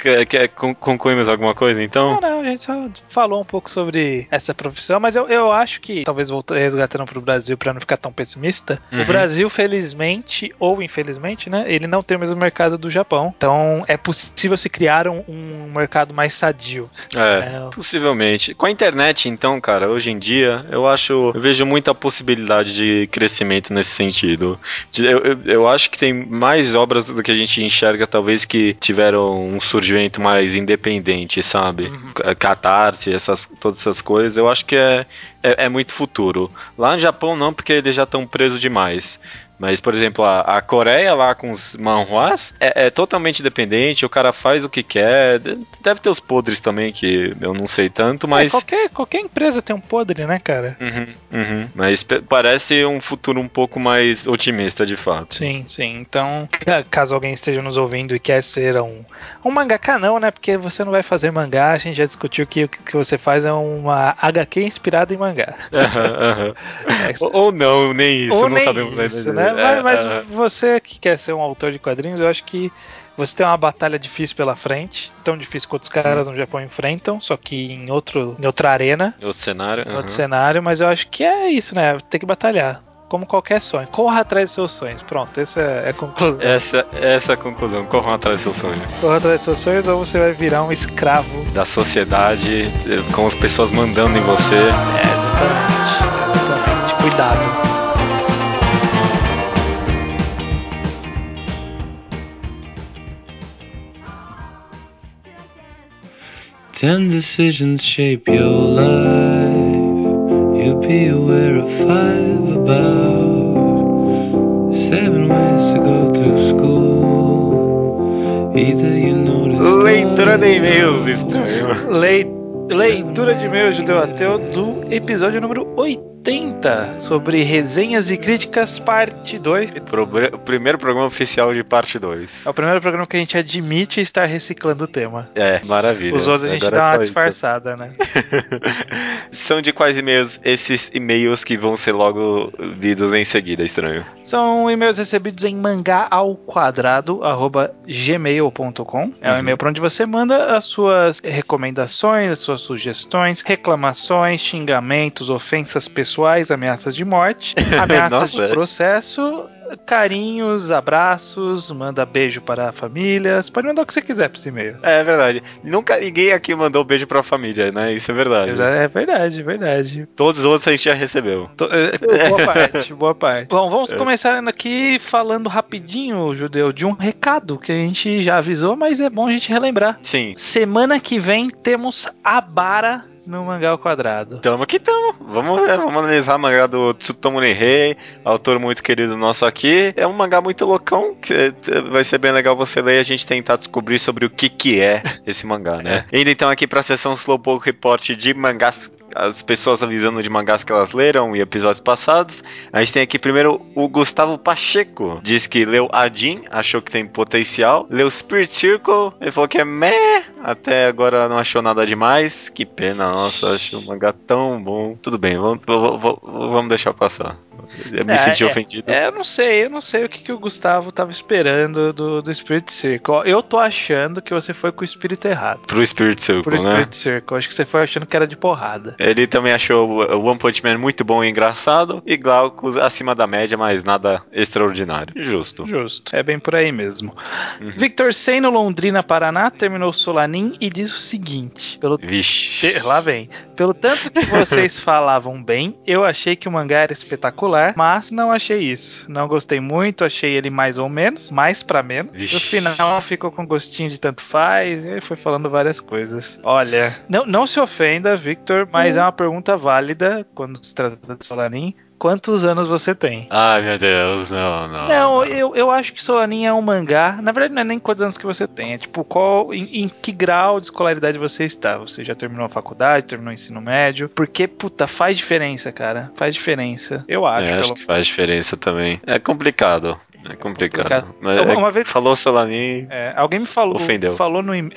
Quer, quer con- concluir mais alguma coisa, então? Não, não, a gente só falou um pouco sobre essa profissão, mas eu, eu acho que, talvez voltando resgatando pro Brasil pra não ficar tão pessimista, Uhum. o Brasil, felizmente, ou infelizmente, né, ele não tem o mesmo mercado do Japão. Então é possível se criar um, um mercado mais sadio. É, É. possivelmente. Com a internet, então, cara, hoje em dia, eu acho. Eu vejo muita possibilidade de crescimento nesse sentido. Eu, eu, eu acho que tem mais obras do que a gente enxerga, talvez, que tiveram um surgimento mais independente, sabe? Uhum. Catarse, essas, todas essas coisas, eu acho que é, é, é muito futuro. Lá no Japão, não, porque eles já estão presos demais. Mas, por exemplo, a, a Coreia lá com os manhwas é, é totalmente independente, o cara faz o que quer. De- Deve ter os podres também, que eu não sei tanto, É, mas. qualquer, qualquer empresa tem um podre, né, cara? Uhum, uhum. Mas parece um futuro um pouco mais otimista, de fato. Sim, sim. Então, ca- caso alguém esteja nos ouvindo e quer ser um, um mangaka, não, né? Porque você não vai fazer mangá, a gente já discutiu que o que você faz é uma HQ inspirada em mangá. É, ou, ou não, nem isso, Ou não sabemos ainda isso, dizer. né? Mas, É, mas aham. você que quer ser um autor de quadrinhos, eu acho que você tem uma batalha difícil pela frente, tão difícil quanto os caras no Japão enfrentam, só que em, outro, em outra arena, O cenário. em outro cenário, mas eu acho que é isso, né? Tem que batalhar. Como qualquer sonho. Corra atrás dos seus sonhos. Pronto, essa é a conclusão. Essa, essa é a conclusão. Corram atrás do seu sonho. Corra atrás dos seus sonhos ou você vai virar um escravo. Da sociedade, eh, com as pessoas mandando em você. É, exatamente. Exatamente. Cuidado. Ten decisions shape your life. You'll be aware of five about seven ways to go to school. Either you notice. Leitura de e-mails estranho. Lei- Leitura de e-mail judeu ateu do episódio número 80. 80 sobre resenhas e críticas, parte 2. Probre- O primeiro programa oficial de parte 2. É o primeiro programa que a gente admite estar reciclando o tema. É, maravilha. Os outros a gente Agora dá é uma só isso. disfarçada, né? São de quais e-mails esses e-mails que vão ser logo lidos em seguida, estranho? São e-mails recebidos em mangá ao quadrado, arroba gmail.com. É um Uhum. e-mail para onde você manda as suas recomendações, as suas sugestões, reclamações, xingamentos, ofensas pessoais, ameaças de morte, ameaças de é. processo, carinhos, abraços, manda beijo para a família. Você pode mandar o que você quiser para esse e-mail. É verdade. Nunca ninguém aqui mandou beijo pra família, né? Isso é verdade. É verdade, é verdade. Todos os outros a gente já recebeu. É, boa parte, boa parte. Bom, vamos É. começar aqui falando rapidinho, Judeu, de um recado que a gente já avisou, mas é bom a gente relembrar. Sim. Semana que vem temos a Bara no Mangá ao Quadrado. Tamo que tamo. Vamos ver, vamos analisar o mangá do Tsutomu Nihei, autor muito querido nosso aqui. É um mangá muito loucão, que eh, vai ser bem legal você ler e a gente tentar descobrir sobre o que que é esse mangá, né? Indo então aqui pra sessão Slowpoke Report de mangás as pessoas avisando de mangás que elas leram e episódios passados. A gente tem aqui primeiro o Gustavo Pacheco. Diz que leu Adin, achou que tem potencial. Leu Spirit Circle, ele falou que é meh. Até agora não achou nada demais. Que pena, nossa, acho o mangá tão bom. Tudo bem, vamos, vamos deixar passar. Eu me É, senti é, ofendido. É, eu não sei, eu não sei o que, que o Gustavo tava esperando do, do Spirit Circle. Eu tô achando que você foi com o espírito errado. Pro Spirit Circle, Pro né? Spirit Circle. Acho que você foi achando que era de porrada. Ele também achou o One Punch Man muito bom e engraçado. E Glaucus acima da média, mas nada extraordinário. Justo. Justo. É bem por aí mesmo. Uhum. Victor Seno, Londrina, Paraná, terminou Solanin e diz o seguinte: pelo Vixe. Lá vem. Pelo tanto que vocês falavam bem, eu achei que o mangá era espetacular, mas não achei isso. Não gostei muito, achei ele mais ou menos, mais pra menos. Vixe. No final ficou com gostinho de tanto faz, e aí foi falando várias coisas. Olha, não, não se ofenda, Victor, mas é uma pergunta válida quando se trata de Solanin. Quantos anos você tem? Ai, meu Deus, não, não. Não, eu, eu acho que Solanin é um mangá. Na verdade, não é nem quantos anos que você tem. É tipo, qual, em, em que grau de escolaridade você está? Você já terminou a faculdade, terminou o ensino médio? Porque, puta, faz diferença, cara. Faz diferença. Eu acho. É, acho pelo- que faz diferença também. É complicado. É complicado. Complicado. Mas Eu- é- uma vez- falou Solanin. É, alguém me falou, Ofendeu. falou no é.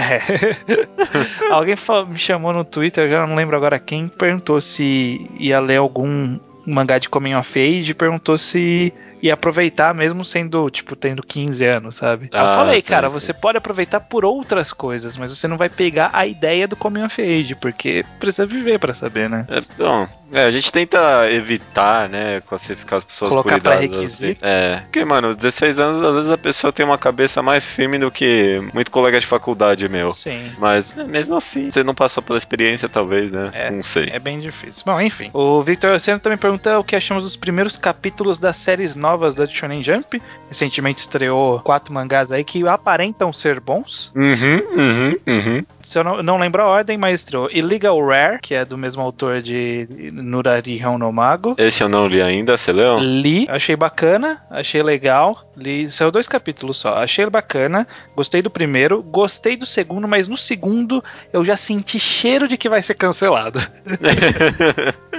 alguém fa- me chamou no Twitter, já não lembro agora quem, perguntou se ia ler algum mangá de Coming of Age, perguntou se ia aproveitar mesmo sendo, tipo, tendo 15 anos, sabe? Aí eu Ah, falei, tá, cara, você pode aproveitar por outras coisas, mas você não vai pegar a ideia do Coming of Age, porque precisa viver pra saber, né? É, bom, é, a gente tenta evitar, né, classificar as pessoas Colocar por pré-requisito. assim. É, porque, mano, 16 anos, às vezes a pessoa tem uma cabeça mais firme do que muito colega de faculdade meu. Sim. Mas, mesmo assim, você não passou pela experiência, talvez, né? É. Não sei. É bem difícil. Bom, enfim. O Victor Oceano também pergunta o que achamos dos primeiros capítulos das séries novas da Shonen Jump. Recentemente estreou quatro mangás aí que aparentam ser bons. Uhum, uhum, uhum. Se eu não, não lembro a ordem, mas estreou Illegal Rare, que é do mesmo autor de Nurari no Mago. Esse eu não li ainda, você leu? Li, achei bacana, achei legal. Li, saiu dois capítulos só. Achei bacana, gostei do primeiro, gostei do segundo, mas no segundo eu já senti cheiro de que vai ser cancelado.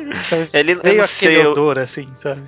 Ele, eu não sei, eu, odor assim, sabe?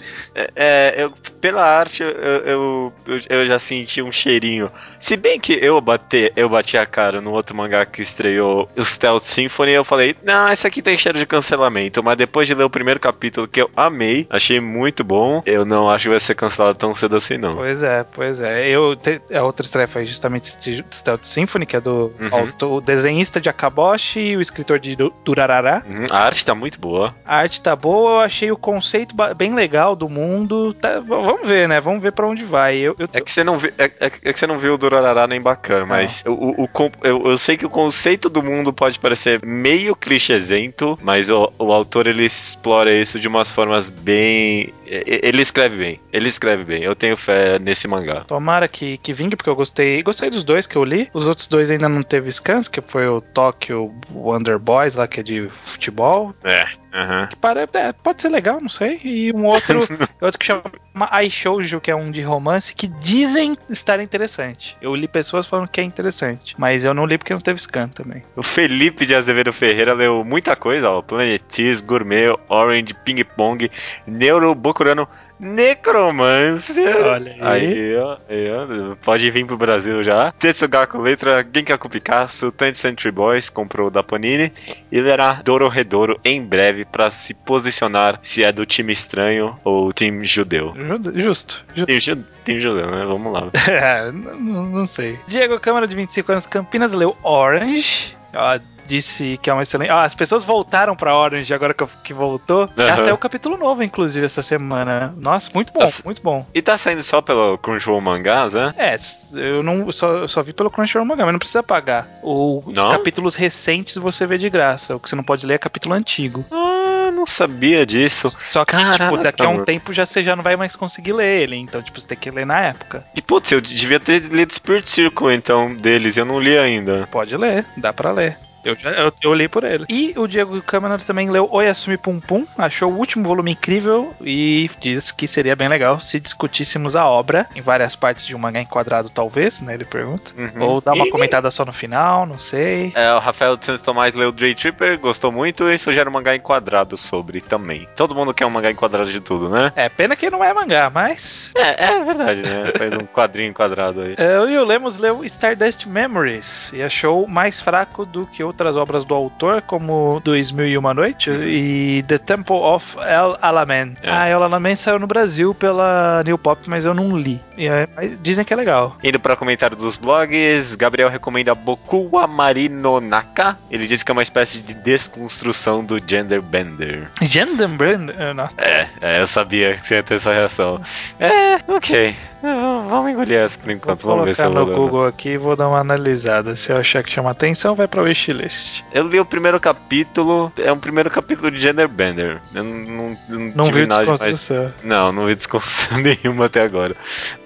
É, eu- pela arte eu, eu, eu, já senti um cheirinho. Se bem que eu bati, eu bati a cara no outro mangá que estreou, o Stealth Symphony, eu falei, não, esse aqui tem cheiro de cancelamento. Mas depois de ler o primeiro capítulo que eu amei, achei muito bom, eu não acho que vai ser cancelado tão cedo assim, não. Pois é, pois é. Eu, te- a outra estreia foi justamente Stealth Symphony, que é do Uhum. autor, o desenhista de Akaboshi e o escritor de Du- Durarara. Uhum, A arte tá muito boa. A arte tá boa, eu achei o conceito bem legal do mundo. Tá- vamos ver, né? Vamos ver pra onde vai. Eu, eu É que você não viu, é, é- é que você não viu o Durarara nem bacana, mas o, o- o eu, eu sei que o conceito do mundo pode parecer meio clichêzento, mas o, o autor ele explora isso de umas formas bem. Ele escreve bem, ele escreve bem. Eu tenho fé nesse mangá. Tomara que, que vingue, porque eu gostei. Gostei dos dois que eu li. Os outros dois ainda não teve scans, que foi o Tokyo Wonder Boys, lá que é de futebol. É. Aham. Que para, é, pode ser legal, não sei. E um outro, outro que chama Aishoujo, que é um de romance, que dizem estar interessante. Eu li pessoas falando que é interessante, mas eu não li porque não teve scan também. O Felipe de Azevedo Ferreira leu muita coisa, ó. Planetis, Gourmet, Orange, Ping Pong, Neuro, Bokurano, Necromancer. Olha aí. Aí, ó, aí, ó, pode vir pro Brasil já. Tetsugaku Letra, Genkaku Picasso, 20th Century Boys, comprou da Panini. E lerá Dororedoro em breve pra se posicionar se é do time estranho ou time judeu. Ju- Justo. justo. Time, ju- time judeu, né? Vamos lá. É, não, não- não sei. Diego Câmara, de 25 anos, Campinas, leu Orange. Ó, disse que é uma excelente. Ah, as pessoas voltaram pra Orange agora que, que voltou. Já Aham. saiu o capítulo novo, inclusive, essa semana. Nossa, muito bom, Nossa. muito bom. E tá saindo só pelo Crunchyroll Mangás, né? É, s- eu não eu só, eu só vi pelo Crunchyroll Mangá, mas não precisa pagar. O- os capítulos recentes você vê de graça. O que você não pode ler é capítulo antigo. Ah, não sabia disso. Só que, Caraca, tipo, daqui a um mano. tempo já você já não vai mais conseguir ler ele. Então, tipo, você tem que ler na época. E putz, eu devia ter lido Spirit Circle então deles, eu não li ainda. Pode ler, dá pra ler. Eu, já, eu, eu li por ele. E o Diego Câmara também leu Oyasumi Pum Pum, achou o último volume incrível e diz que seria bem legal se discutíssemos a obra em várias partes de um mangá enquadrado, talvez, né? Ele pergunta. Uhum. Ou dar uma E- comentada só no final, não sei. É, o Rafael de Santos Tomás leu Day Tripper, gostou muito e sugere um mangá enquadrado sobre também. Todo mundo quer um mangá enquadrado de tudo, né? É, pena que não é mangá, mas. É, é verdade, né? Faz um quadrinho enquadrado aí. É, o Lemos leu Stardust Memories e achou mais fraco do que outras obras do autor, como 2001 Noite e The Temple of El Alamein. É. Ah, El Alamein saiu no Brasil pela New Pop, mas eu não li. É- mas dizem que é legal. Indo para comentário dos blogs, Gabriel recomenda Bokuwa Marino Naka. Ele diz que é uma espécie de desconstrução do Gender Bender. Gendenbrand? eh, Nossa. É, é, eu sabia que você ia ter essa reação. É, ok. Vamos engolir essa por enquanto. Vou Vamos ver se eu no vou. Google aqui e vou dar uma analisada. Se eu achar que chama atenção, vai pra wishlist. Eu li o primeiro capítulo. É um primeiro capítulo de Gender Bender. Eu não, não, não, Não tive viu nada desconstrução. Não, não vi desconstrução nenhuma até agora.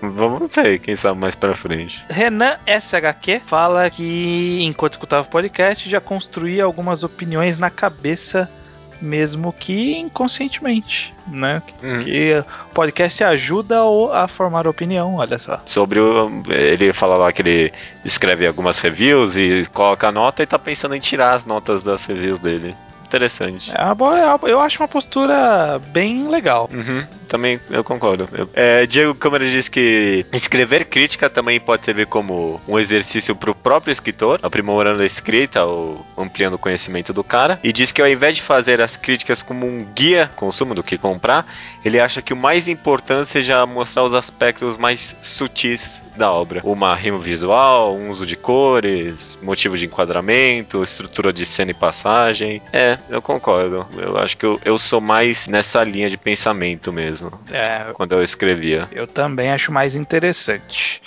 Vamos, não sei, quem sabe mais pra frente. Renan SHQ fala que enquanto escutava o podcast já construía algumas opiniões na cabeça, mesmo que inconscientemente, né? Hum. Que o podcast ajuda a formar opinião, olha só. Sobre o. Ele fala lá que ele escreve algumas reviews e coloca a nota e tá pensando em tirar as notas das reviews dele. Interessante. É uma boa, é eu acho uma postura bem legal. Uhum, também eu concordo. Eu- é, Diego Câmara diz que escrever crítica também pode servir como um exercício pro próprio escritor, aprimorando a escrita ou ampliando o conhecimento do cara. E diz que ao invés de fazer as críticas como um guia consumo do que comprar, ele acha que o mais importante seja mostrar os aspectos mais sutis da obra. Uma rima visual, um uso de cores, motivo de enquadramento, estrutura de cena e passagem. É, eu concordo. Eu acho que eu, eu sou mais nessa linha de pensamento mesmo, É, quando eu escrevia. Eu também acho mais interessante.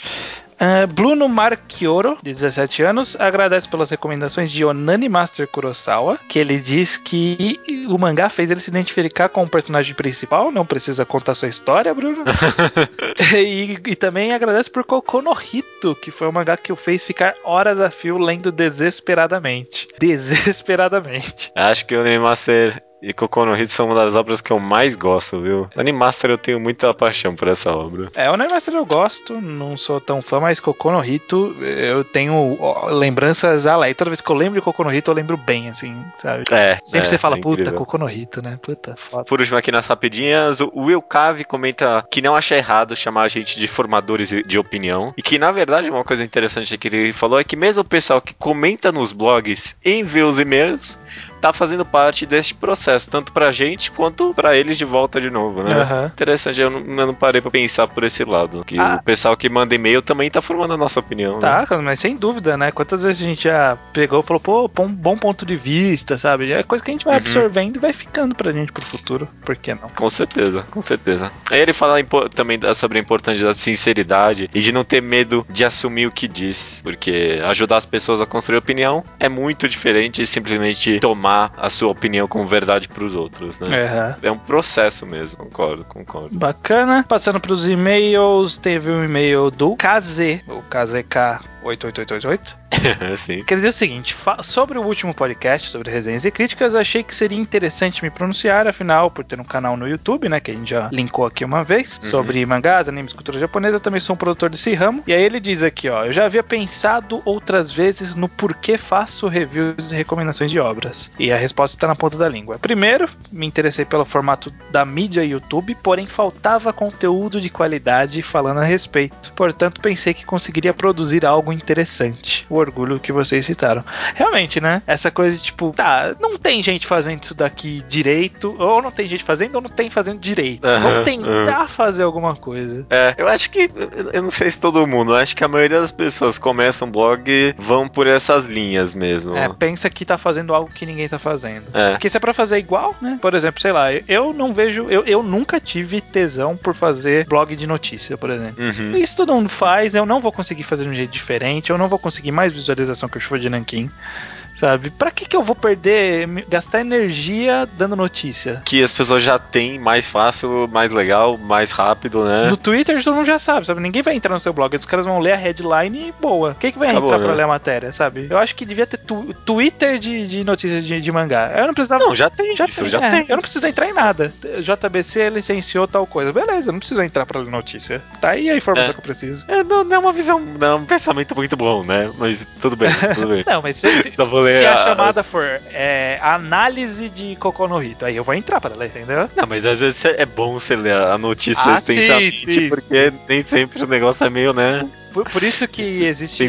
Ah, Bruno Marchioro, de 17 anos, agradece pelas recomendações de Onani Master Kurosawa, que ele diz que o mangá fez ele se identificar com o personagem principal, não precisa contar sua história, Bruno. e, e também agradece por Kokono no Hito, que foi um mangá que o fez ficar horas a fio lendo desesperadamente. Desesperadamente. Acho que o Animaster e Cocô no Hit são uma das obras que eu mais gosto, viu? Animaster eu tenho muita paixão por essa obra. É, o Master eu gosto, não sou tão fã, mas Kokono Hito eu tenho lembranças além. Toda vez que eu lembro de Kokono Hito, eu lembro bem, assim, sabe? É. Sempre é, você fala, é puta, incrível. Kokono Hito, né? Puta, foda. Por último, aqui nas rapidinhas, o Will Cave comenta que não acha errado chamar a gente de formadores de opinião. E que, na verdade, uma coisa interessante que ele falou é que mesmo o pessoal que comenta nos blogs e envia os e-mails tá fazendo parte deste processo, tanto pra gente quanto pra eles de volta de novo, né? Aham. Interessante, eu não, eu não parei pra pensar por esse lado. Que Ah. o pessoal que manda e-mail também tá formando a nossa opinião. né? Tá, cara, mas sem dúvida, né? Quantas vezes a gente já pegou e falou, pô, bom, bom ponto de vista, sabe? É coisa que a gente vai Uhum. absorvendo e vai ficando pra gente pro futuro. Por que não? Com certeza, com certeza. Aí ele fala também sobre a importância da sinceridade e de não ter medo de assumir o que diz. Porque ajudar as pessoas a construir opinião é muito diferente de simplesmente tomar a sua opinião como verdade pros outros, né? Aham. É um processo mesmo, concordo, concordo. Bacana. Passando pros e-mails, teve um e-mail do KZ, o KZK. 8888. Sim. Quer dizer o seguinte, sobre o último podcast, sobre resenhas e críticas, achei que seria interessante me pronunciar, afinal, por ter um canal no YouTube, né, que a gente já linkou aqui uma vez, Uhum. sobre mangás, animes, cultura japonesa, também sou um produtor desse ramo. E aí ele diz aqui, ó, eu já havia pensado outras vezes no porquê faço reviews e recomendações de obras. E a resposta está na ponta da língua. Primeiro, me interessei pelo formato da mídia YouTube, porém faltava conteúdo de qualidade falando a respeito. Portanto, pensei que conseguiria produzir algo interessante. O orgulho que vocês citaram. Realmente, né? Essa coisa de tipo, tá, não tem gente fazendo isso daqui direito, ou não tem gente fazendo, ou não tem fazendo direito. Aham, Vamos tentar fazer alguma coisa. É, eu acho que, eu não sei se todo mundo, eu acho que a maioria das pessoas começam um blog e vão por essas linhas mesmo. É, pensa que tá fazendo algo que ninguém tá fazendo. É. Porque se é pra fazer igual, né? Por exemplo, sei lá, eu não vejo. Eu, eu nunca tive tesão por fazer blog de notícia, por exemplo. Uhum. Isso todo mundo faz, eu não vou conseguir fazer de um jeito diferente, eu não vou conseguir mais visualização que o chuva de Nanquim. Sabe? Pra que, que eu vou perder, gastar energia dando notícia? Que as pessoas já têm mais fácil, mais legal, mais rápido, né? No Twitter todo mundo já sabe, sabe? Ninguém vai entrar no seu blog, os caras vão ler a headline e boa. Quem que vai Acabou, entrar pra né? ler a matéria, sabe? Eu acho que devia ter tu- Twitter de, de notícias de, de mangá. Eu não precisava. Não, já tem isso, tem, já é, tem. Eu não preciso entrar em nada. JBC licenciou tal coisa. Beleza, eu não preciso entrar pra ler notícia. Tá aí a informação É. que eu preciso. É, não, não é uma visão, não é um pensamento muito bom, né? Mas tudo bem, tudo bem. Não, mas se, se- vou ler se a, a- chamada for é, análise de Cocô no aí eu vou entrar pra ler, entendeu? Não, mas às vezes é bom você ler a notícia Ah, sim, extensamente, sim, porque nem sempre o negócio é meio, né, Por, por isso que existe.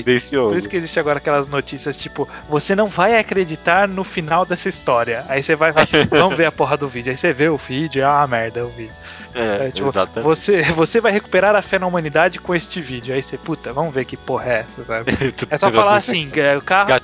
Por isso que existe agora aquelas notícias tipo, você não vai acreditar no final dessa história. Aí você vai falar, vamos ver a porra do vídeo. Aí você vê o vídeo, uma merda o vídeo. É, É, tipo, exatamente. Você, você vai recuperar a fé na humanidade com este vídeo. Aí você, puta, vamos ver que porra é essa, sabe? É só falar assim, é, o cara,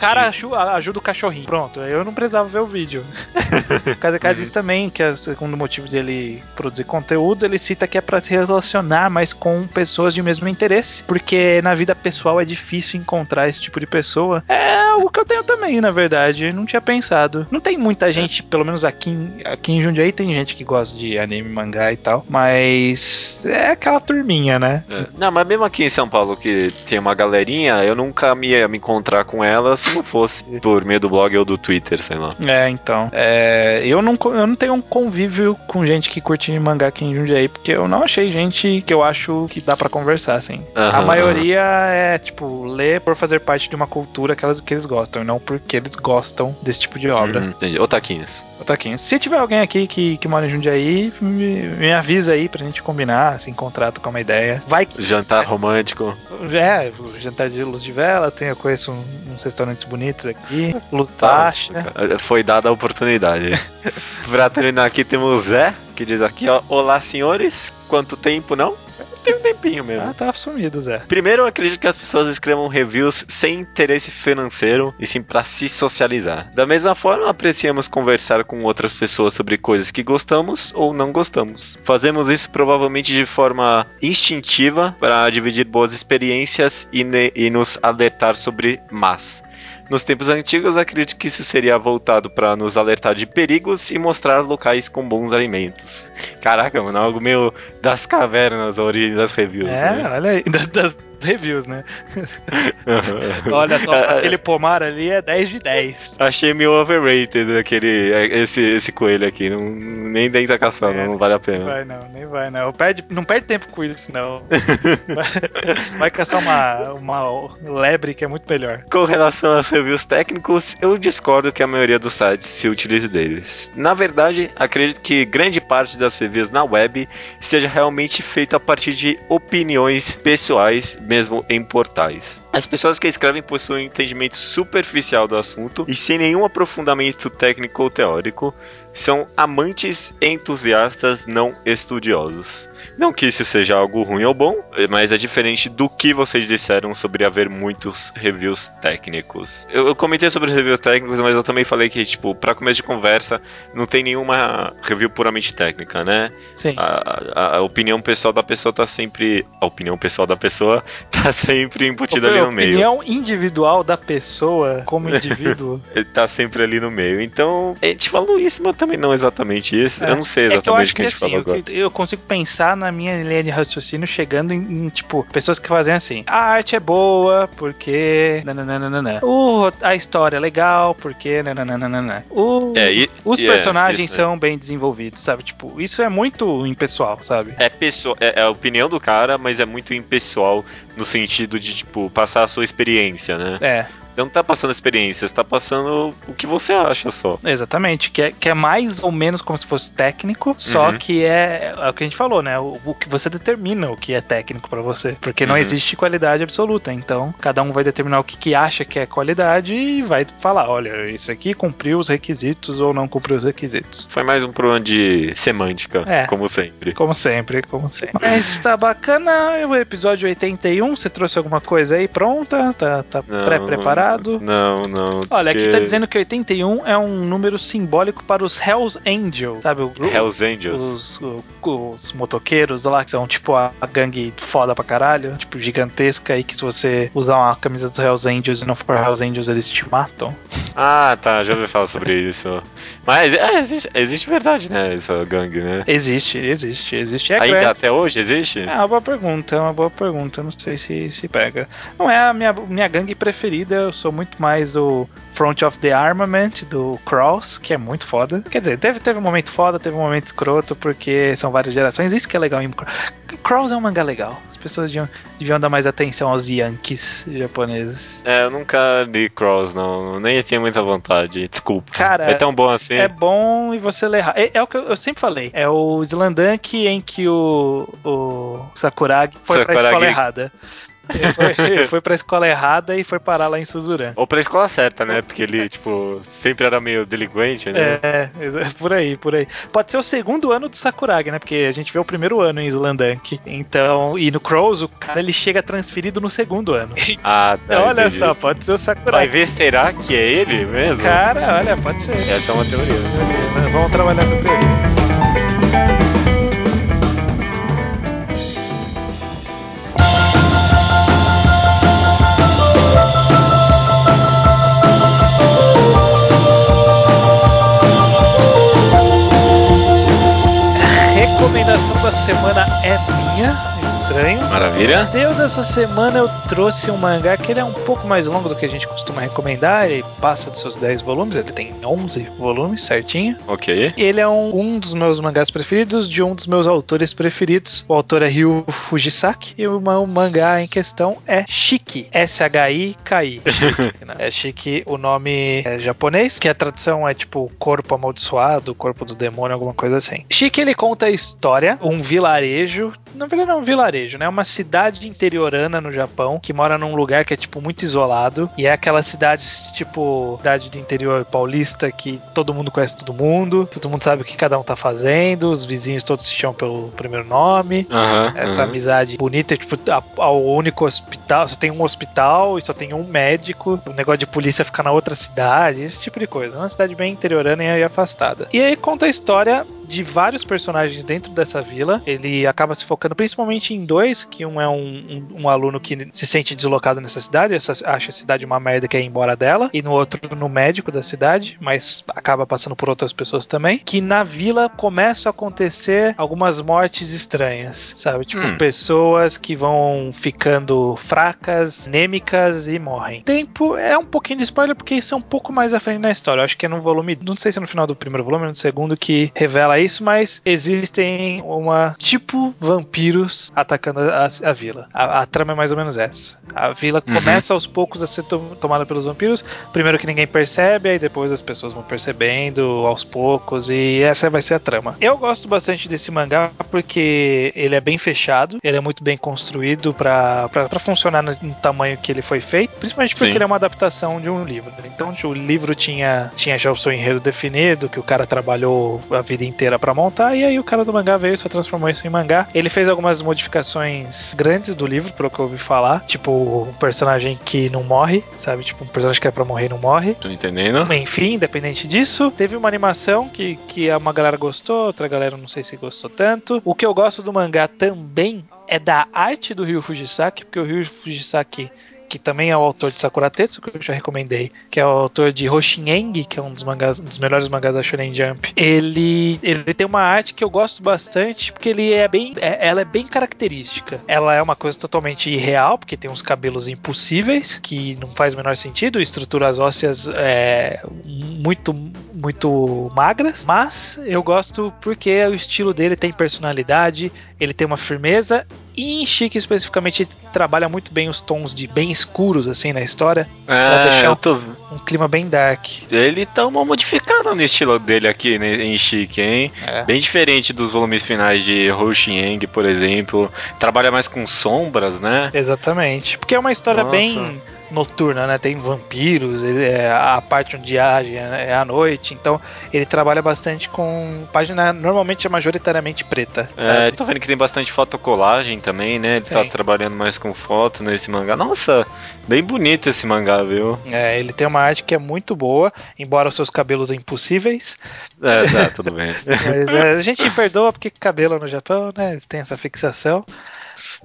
ajuda o cachorrinho. Pronto, eu não precisava ver o vídeo. O Kazekai diz também que é o segundo motivo dele produzir conteúdo, ele cita que é pra se relacionar mais com pessoas de mesmo interesse, porque na vida pessoal é difícil encontrar esse tipo de pessoa. É o que eu tenho também, na verdade, não tinha pensado. Não tem muita gente, pelo menos aqui, aqui em Jundiaí tem gente que gosta de anime, mangá e tal, mas é aquela turminha, né? É. Não, mas mesmo aqui em São Paulo, que tem uma galerinha, eu nunca me ia me encontrar com ela se não fosse por meio do blog ou do Twitter, sei lá. É, então. É, eu, não, eu não tenho um convívio com gente que curte mangá aqui em Jundiaí, porque eu não achei gente que eu acho que dá pra conversar, assim. a Aham, maioria é, tipo, ler por fazer parte de uma cultura que, elas, que eles gostam, e não porque eles gostam desse tipo de obra. Uhum, entendi. Otaquinhos. Otaquinho. Se tiver alguém aqui que, que mora em Jundiaí, me, me avisa aí pra gente combinar, se encontrar, trocar uma ideia. Vai Jantar romântico. é, jantar de luz de vela, tem, eu conheço um- uns restaurantes bonitos aqui, luz baixa. Foi dada a oportunidade. pra terminar aqui temos o Zé, que diz aqui, ó. Olá, senhores. Quanto tempo, não? Tem um tempinho mesmo. Ah, tá sumido, Zé. Primeiro, eu acredito que as pessoas escrevam reviews sem interesse financeiro e sim para se socializar. Da mesma forma, apreciamos conversar com outras pessoas sobre coisas que gostamos ou não gostamos. Fazemos isso provavelmente de forma instintiva para dividir boas experiências e, e nos alertar sobre más. Nos tempos antigos, acredito que isso seria voltado para nos alertar de perigos e mostrar locais com bons alimentos. Caraca, mano, algo meio das cavernas, a origem das reviews. É, né? olha aí, da- das reviews, né? Olha só, aquele pomar ali é 10 de 10. Achei meio overrated aquele, esse, esse coelho aqui. Não, nem dentro da caçamba, É, não vale a Nem pena. vai não, nem vai não. Perde, não perde tempo com isso, não. Vai, vai caçar uma, uma lebre que é muito melhor. Com relação aos reviews técnicos, eu discordo que a maioria dos sites se utilize deles. Na verdade, acredito que grande parte das reviews na web seja realmente feita a partir de opiniões pessoais, mesmo em portais. As pessoas que escrevem possuem um entendimento superficial do assunto e sem nenhum aprofundamento técnico ou teórico, são amantes entusiastas não estudiosos. Não que isso seja algo ruim ou bom, mas é diferente do que vocês disseram sobre haver muitos reviews técnicos. Eu, eu comentei sobre os reviews técnicos, mas eu também falei que, tipo, pra começo de conversa, não tem nenhuma review puramente técnica, né? Sim. A, a- a opinião pessoal da pessoa tá sempre. A opinião pessoal da pessoa tá sempre embutido ali A no meio. opinião individual da pessoa como indivíduo. Ele tá sempre ali no meio. Então, a gente falou isso, mas também não exatamente isso. É. Eu não sei É que exatamente acho o que a gente assim, falou agora. eu consigo pensar na minha linha de raciocínio chegando em, em, tipo, pessoas que fazem assim. A arte é boa porque. nananana. O, a história é legal porque. nananana. O, É, e- os e é, personagens é. são bem desenvolvidos, sabe? Tipo, isso é muito impessoal, sabe? É, pessoa, é, é a opinião do cara, mas é muito impessoal no sentido de, tipo, passar a sua experiência, né? É, Você não tá passando experiência, você tá passando o que você acha só. exatamente. Que é, que é mais ou menos como se fosse técnico, só Uhum. que é, é o que a gente falou, né? O, o que você determina o que é técnico pra você. Porque não Uhum. existe qualidade absoluta. Então, cada um vai determinar o que, que acha que é qualidade e vai falar: olha, isso aqui cumpriu os requisitos ou não cumpriu os requisitos. Foi mais um problema de semântica, É. como sempre. Como sempre, como sempre. Mas tá bacana. O episódio 81, você trouxe alguma coisa aí pronta? Tá, tá Não, Não, não. Olha, aqui porque tá dizendo que 81 é um número simbólico para os Hells Angels, sabe? O grupo. Hells Angels. Os, o- os motoqueiros lá, que são tipo a, a gangue foda pra caralho, tipo gigantesca, e que se você usar uma camisa dos Hells Angels e não for Hells Angels, eles te matam. Ah, tá, já ouvi falar sobre isso. Mas é, existe, existe verdade, né? Essa gangue, né? Existe, existe, existe. É Ainda grande. até hoje existe? É uma boa pergunta, é uma boa pergunta. Não sei se se pega. Não é a minha, minha gangue preferida, eu sou muito mais o Front of the Armament do Cross, que é muito foda. Quer dizer, teve, teve um momento foda, teve um momento escroto, porque são várias gerações. Isso que é legal em Cross é um mangá legal. As pessoas deviam, deviam dar mais atenção aos Yankees japoneses. É, eu nunca li Cross, não. Nem tinha muita vontade. Desculpa. Cara, é tão bom assim. É bom e você lê errado. É, é o que eu, eu sempre falei. É o Slandunk em que o, o Sakuragi foi pra Sakuragi- escola errada. Ele foi, ele foi pra escola errada e foi parar lá em Suzuran. Ou pra escola certa, né? Porque ele, tipo, sempre era meio delinquente, né? É, por aí, por aí. Pode ser o segundo ano do Sakuragi, né? Porque a gente vê o primeiro ano em Slandunk. Então, e no Crows, o cara ele chega transferido no segundo ano. Ah, tá. olha entendi. só, pode ser o Vai Sakuragi. ver, será que é ele mesmo? Cara, olha, pode ser. Essa é uma teoria. Vamos trabalhar essa teoria. Semana é minha, estranho. Maravilha. Deus dessa semana eu trouxe um mangá que ele é um pouco mais longo do que a gente costuma recomendar, ele passa dos seus 10 volumes, ele tem 11 volumes certinho. Ok. Ele é um, um dos meus mangás preferidos, de um dos meus autores preferidos. O autor é Ryu Fujisaki e o, o mangá em questão é Shiki, S-H-I-K-I. é Shiki, o nome é japonês, que a tradução é tipo corpo amaldiçoado, corpo do demônio, alguma coisa assim. Shiki ele conta a história, um vilarejo, na verdade não é um vilarejo, né? É uma cidade interiorana no Japão que mora num lugar que é tipo muito isolado e é aquela cidade tipo cidade do interior paulista que todo mundo conhece todo mundo, todo mundo sabe o que cada um tá fazendo, os vizinhos todos se chamam pelo primeiro nome. Aham. Essa aham. amizade bonita, tipo, ao único hospital, só tem um hospital e só tem um médico. O negócio de polícia fica na outra cidade, esse tipo de coisa. É uma cidade bem interiorana e afastada. E aí conta a história de vários personagens dentro dessa vila. Ele acaba se focando principalmente em dois, que um é um, um- um aluno que se sente deslocado nessa cidade, essa- acha a cidade uma merda e quer ir embora dela, e no outro no médico da cidade, mas acaba passando por outras pessoas também. Que na vila começam a acontecer algumas mortes estranhas, sabe? Tipo, Hum. pessoas que vão ficando fracas, anêmicas e morrem. Tempo é um pouquinho de spoiler, porque isso é um pouco mais à frente na história. Eu acho que é no volume, não sei se é no final do primeiro volume ou no segundo que revela isso, mas existem uma tipo vampiros atacando a, a vila. A, a trama é mais ou menos essa. A vila Uhum. começa aos poucos a ser to- tomada pelos vampiros. Primeiro que ninguém percebe, aí depois as pessoas vão percebendo aos poucos, e essa vai ser a trama. Eu gosto bastante desse mangá porque ele é bem fechado, ele é muito bem construído pra funcionar no, no tamanho que ele foi feito, principalmente porque Sim. ele é uma adaptação de um livro. Então tipo, o livro tinha, tinha já o seu enredo definido, que o cara trabalhou a vida inteira inteira pra montar, e aí o cara do mangá veio e só transformou isso em mangá. Ele fez algumas modificações grandes do livro, pelo que eu ouvi falar, tipo um personagem que não morre, sabe? Tipo um personagem que é pra morrer e não morre. Tô entendendo? Enfim, independente disso, teve uma animação que, que uma galera gostou, outra galera não sei se gostou tanto. O que eu gosto do mangá também é da arte do Ryu Fujisaki, porque o Ryu Fujisaki que também é o autor de Sakura Tetsu, que eu já recomendei, que é o autor de Hoshineng, que é um dos, mangás, um dos melhores mangás da Shonen Jump. Ele, ele tem uma arte que eu gosto bastante, porque ele é bem, é- ela é bem característica. Ela é uma coisa totalmente irreal, porque tem uns cabelos impossíveis, que não faz o menor sentido, estruturas ósseas é, muito, muito magras, mas eu gosto porque o estilo dele tem personalidade, ele tem uma firmeza e em Chique especificamente trabalha muito bem os tons de bem escuros assim na história, É, deixar tô... um clima bem dark. Ele tá uma modificada no estilo dele aqui né, em Chique, hein? É. Bem diferente dos volumes finais de Hoshieng, por exemplo. Trabalha mais com sombras, né? Exatamente, porque é uma história Nossa. bem noturna, né? Tem vampiros, ele- é, a parte onde age é é à noite, então ele trabalha bastante com página normalmente é majoritariamente preta. É, sabe? tô vendo que tem bastante fotocolagem também, né? Ele tá Sim. trabalhando mais com foto nesse mangá. Nossa, bem bonito esse mangá, viu? É, ele tem uma arte que é muito boa, embora os seus cabelos impossíveis. É, tá, tudo bem. Mas é, a gente perdoa porque cabelo no Japão, né? Eles têm essa fixação.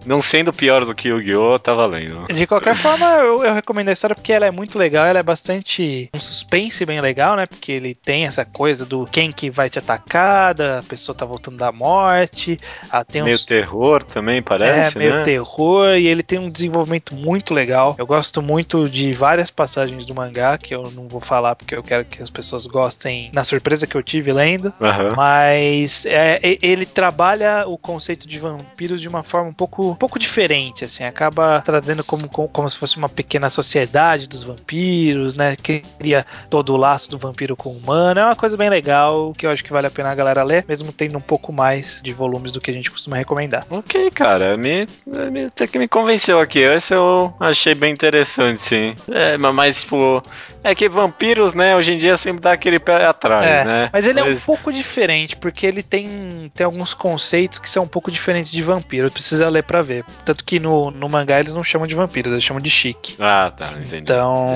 Não sendo pior do que Yu-Gi-Oh!, tá valendo. De qualquer forma, eu, eu recomendo a história porque ela é muito legal, ela é bastante um suspense bem legal, né? Porque ele tem essa coisa do quem que vai te atacar, da pessoa tá voltando da morte, ah, tem Meio uns terror também, parece, é, meio né? terror e ele tem um desenvolvimento muito legal. Eu gosto muito de várias passagens do mangá que eu não vou falar porque eu quero que as pessoas gostem na surpresa que eu tive lendo. Aham. Mas é, ele trabalha o conceito de vampiros de uma forma um pouco, um pouco diferente, assim, acaba trazendo como, como, como se fosse uma pequena sociedade dos vampiros, né? Que cria todo o laço do vampiro com o humano. É uma coisa bem legal que eu acho que vale a pena a galera ler, mesmo tendo um pouco mais de volumes do que a gente costuma recomendar. Ok, cara, me, me- até que me convenceu aqui. Esse eu achei bem interessante, sim. É, ma- mas, tipo, é que vampiros, né, hoje em dia sempre dá aquele pé atrás, É, né? Mas ele é um pouco diferente, porque ele tem, tem alguns conceitos que são um pouco diferentes de vampiro. Precisa ler pra ver. Tanto que no, no mangá eles não chamam de vampiros, eles chamam de chique. Ah, tá, entendi. Então,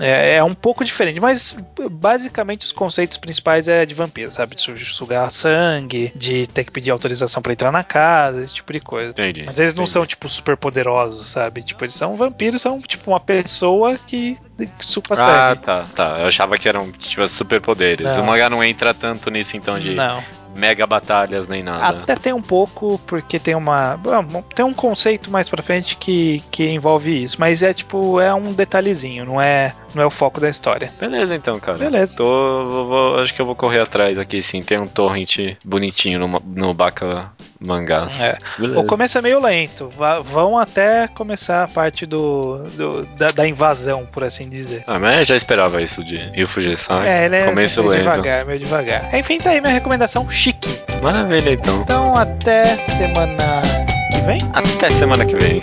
é, é um pouco diferente, mas basicamente os conceitos principais é de vampiro, sabe? De su- sugar sangue, de ter que pedir autorização pra entrar na casa, esse tipo de coisa. Entendi. Mas eles não entendi. são, tipo, super poderosos, sabe? Tipo, eles são vampiros, são, tipo, uma pessoa que supa Ah, sangue. Tá, tá. Eu achava que eram, tipo, superpoderes. O mangá não entra tanto nisso, então, de Não. mega batalhas nem nada. Até tem um pouco, porque tem uma. bom, Tem um conceito mais pra frente que, que envolve isso. Mas é tipo, é um detalhezinho, não é, não é o foco da história. Beleza, então, cara. Beleza. Tô, vou- vou- acho que eu vou correr atrás aqui, sim. Tem um torrent bonitinho no, no Baka Mangás. É. O começo é meio lento. Vão até começar a parte do, do- da, da invasão, por assim dizer. Ah, mas eu já esperava isso de Rio Fujisawa. É, ele é Começo meio lento. devagar, meio devagar. Enfim, tá aí minha recomendação chique. Maravilha, então. Então, até semana que vem. Até semana que vem.